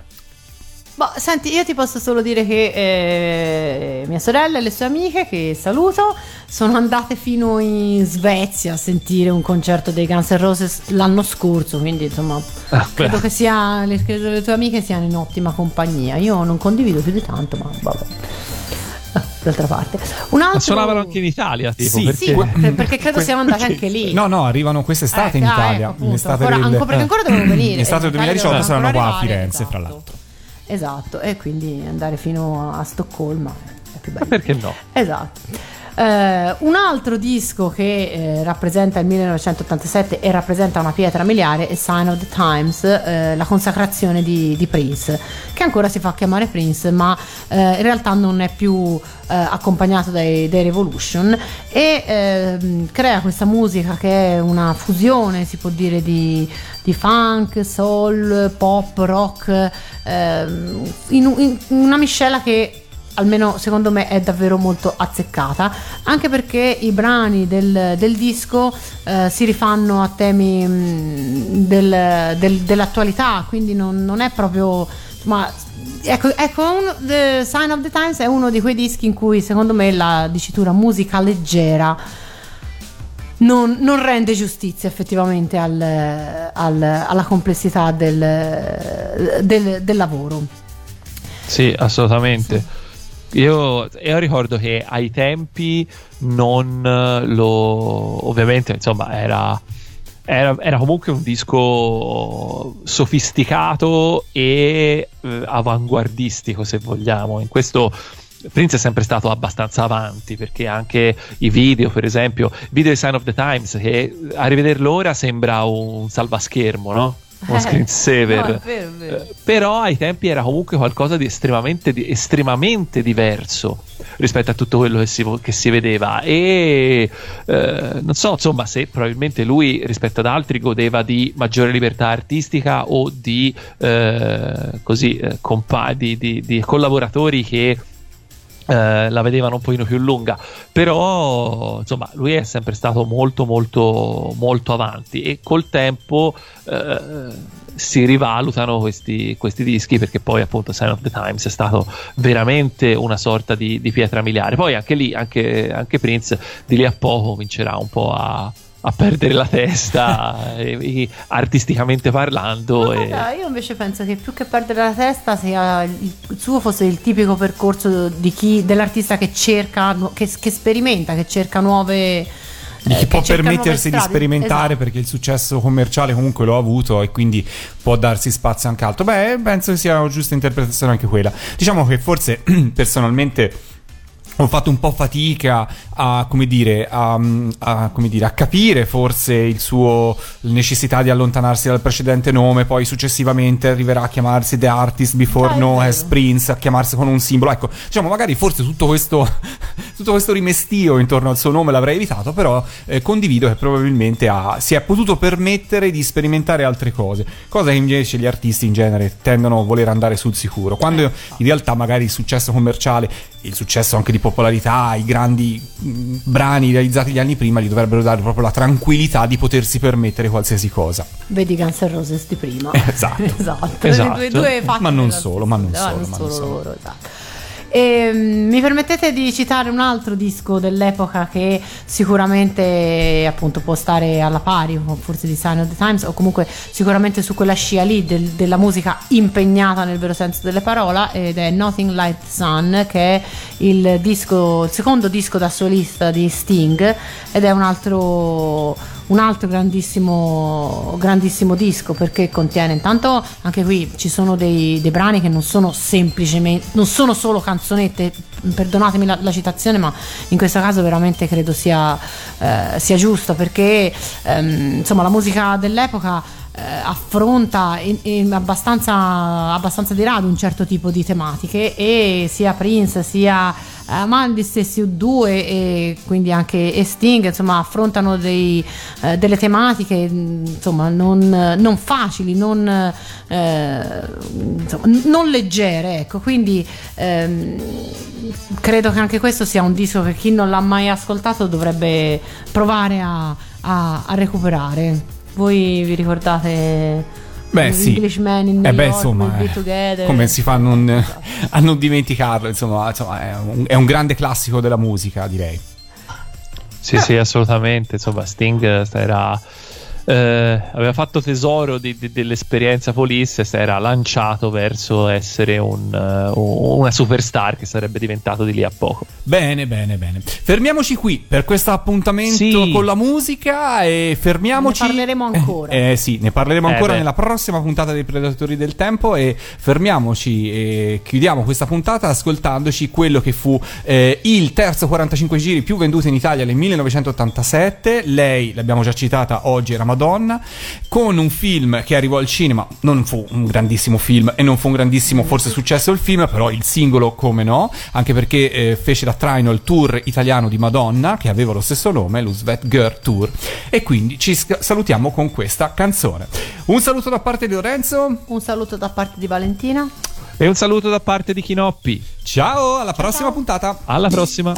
Boh, senti, io ti posso solo dire che eh, mia sorella e le sue amiche, che saluto, sono andate fino in Svezia a sentire un concerto dei Guns N' Roses l'anno scorso, quindi insomma Ah, credo che sia, le, credo le tue amiche siano in ottima compagnia. Io non condivido più di tanto, ma vabbè. D'altra parte, un altro Ma suonavano anche in Italia, tipo, Sì, perché... Sì, per- perché credo siano andate anche lì. No, no, arrivano quest'estate Eh, in ah, Italia. ecco. L'estate Ancora- del- ancora- perché ancora devono venire. L'estate del In Italia 2018 devono saranno qua a Firenze, fra esatto. l'altro. Esatto, e quindi andare fino a Stoccolma è più bello. Ma perché no? Esatto. Eh, un altro disco che eh, rappresenta il 1987 e rappresenta una pietra miliare è Sign of the Times, eh, la consacrazione di, di Prince, che ancora si fa chiamare Prince, ma eh, in realtà non è più eh, accompagnato dai, dai Revolution e ehm, crea questa musica che è una fusione, si può dire, di, di funk, soul, pop, rock, ehm, in, in una miscela che almeno secondo me è davvero molto azzeccata anche perché i brani del, del disco eh, si rifanno a temi mh, del- del- dell'attualità quindi non, non è proprio ma ecco, ecco uno- The Sign of the Times è uno di quei dischi in cui secondo me la dicitura musica leggera non, non rende giustizia effettivamente al- al- alla complessità del- del- del lavoro Sì, assolutamente. Io, io ricordo che ai tempi non eh, lo. Ovviamente, insomma, era. Era, era comunque un disco sofisticato e eh, avanguardistico, se vogliamo. In questo Prince è sempre stato abbastanza avanti perché anche i video, per esempio, video di Sign of the Times, che a rivederlo ora sembra un salvaschermo, no? Uno screensaver. no, è vero, è vero. Eh, però ai tempi era comunque qualcosa di estremamente, di- estremamente diverso rispetto a tutto quello che si, che si vedeva e eh, non so insomma se probabilmente lui rispetto ad altri godeva di maggiore libertà artistica o di eh, così eh, compa- di, di- di collaboratori che eh, la vedevano un pochino più lunga. Però insomma lui è sempre stato molto molto molto avanti e col tempo eh, si rivalutano questi, questi dischi perché poi appunto Sign of the Times è stato veramente una sorta di, di pietra miliare. Poi anche lì anche, anche Prince di lì a poco comincerà un po' a a perdere la testa e- e artisticamente parlando Ma e- guarda, io invece penso che più che perdere la testa sia il il suo fosse il tipico percorso di chi dell'artista che cerca che, che sperimenta che cerca nuove Di eh, chi che può permettersi di sperimentare Esatto. perché il successo commerciale comunque lo ha avuto e quindi può darsi spazio anche altro. Beh, penso che sia una giusta interpretazione anche quella. Diciamo che forse personalmente ho fatto un po' fatica a, come dire, a, a, come dire, a capire forse il suo necessità di allontanarsi dal precedente nome, poi successivamente arriverà a chiamarsi The Artist Before Ah, No as Prince, a chiamarsi con un simbolo. Ecco, diciamo, magari forse tutto questo, tutto questo rimestio intorno al suo nome l'avrei evitato, però eh, condivido che probabilmente ha- si è potuto permettere di sperimentare altre cose, cosa che invece gli artisti in genere tendono a voler andare sul sicuro, quando in realtà magari il successo commerciale, il successo anche di popolarità, i grandi brani realizzati gli anni prima gli dovrebbero dare proprio la tranquillità di potersi permettere qualsiasi cosa. Vedi Guns N' Roses di prima. Esatto. esatto. Esatto. Le due, due Ma non solo, ma non ah, solo, ma non solo. loro, esatto. Ehm, mi permettete di citare un altro disco dell'epoca che sicuramente appunto può stare alla pari, forse di Sign of the Times, o comunque sicuramente su quella scia lì del- della musica impegnata nel vero senso delle parole, ed è Nothing Like the Sun, che è il disco, il secondo disco da solista di Sting, ed è un altro un altro grandissimo, grandissimo disco perché contiene intanto anche qui ci sono dei, dei brani che non sono semplicemente non sono solo canzonette perdonatemi la, la citazione ma in questo caso veramente credo sia, eh, sia giusto perché ehm, insomma la musica dell'epoca eh, affronta in- in abbastanza, abbastanza di rado un certo tipo di tematiche e sia Prince sia eh, ma gli stessi U2 e quindi anche e Sting insomma affrontano dei, eh, delle tematiche mh, insomma non, non facili non, eh, insomma, non leggere ecco. Quindi ehm, credo che anche questo sia un disco che chi non l'ha mai ascoltato dovrebbe provare a, a- a recuperare voi vi ricordate Beh, sì. Englishman in New Eh beh, York, insomma, eh, Together come si fa a non, a non dimenticarlo? Insomma, insomma, è, un, è un grande classico della musica, direi. Sì, sì, assolutamente. Insomma, Sting eh, era. Eh, aveva fatto tesoro di- di- dell'esperienza Police e si era lanciato verso essere un, eh, un- una superstar che sarebbe diventato di lì a poco. Bene, bene, bene. Fermiamoci qui per questo appuntamento Sì. con la musica e fermiamoci. Ne parleremo ancora. Eh, eh, sì, ne parleremo Eh, ancora beh. nella prossima puntata dei Predatori del Tempo e fermiamoci e chiudiamo questa puntata ascoltandoci quello che fu eh, il terzo 45 giri più venduto in Italia nel 1987. Lei, l'abbiamo già citata oggi, era Madonna, con un film che arrivò al cinema. Non fu un grandissimo film e non fu un grandissimo forse successo il film, però il singolo come no, anche perché eh, fece da traino il tour italiano di Madonna, che aveva lo stesso nome, lo Svet Girl Tour. E quindi ci salutiamo con questa canzone. Un saluto da parte di Lorenzo. un saluto da parte di Valentina E un saluto da parte di Chinoppi. Ciao, alla prossima puntata. Alla prossima.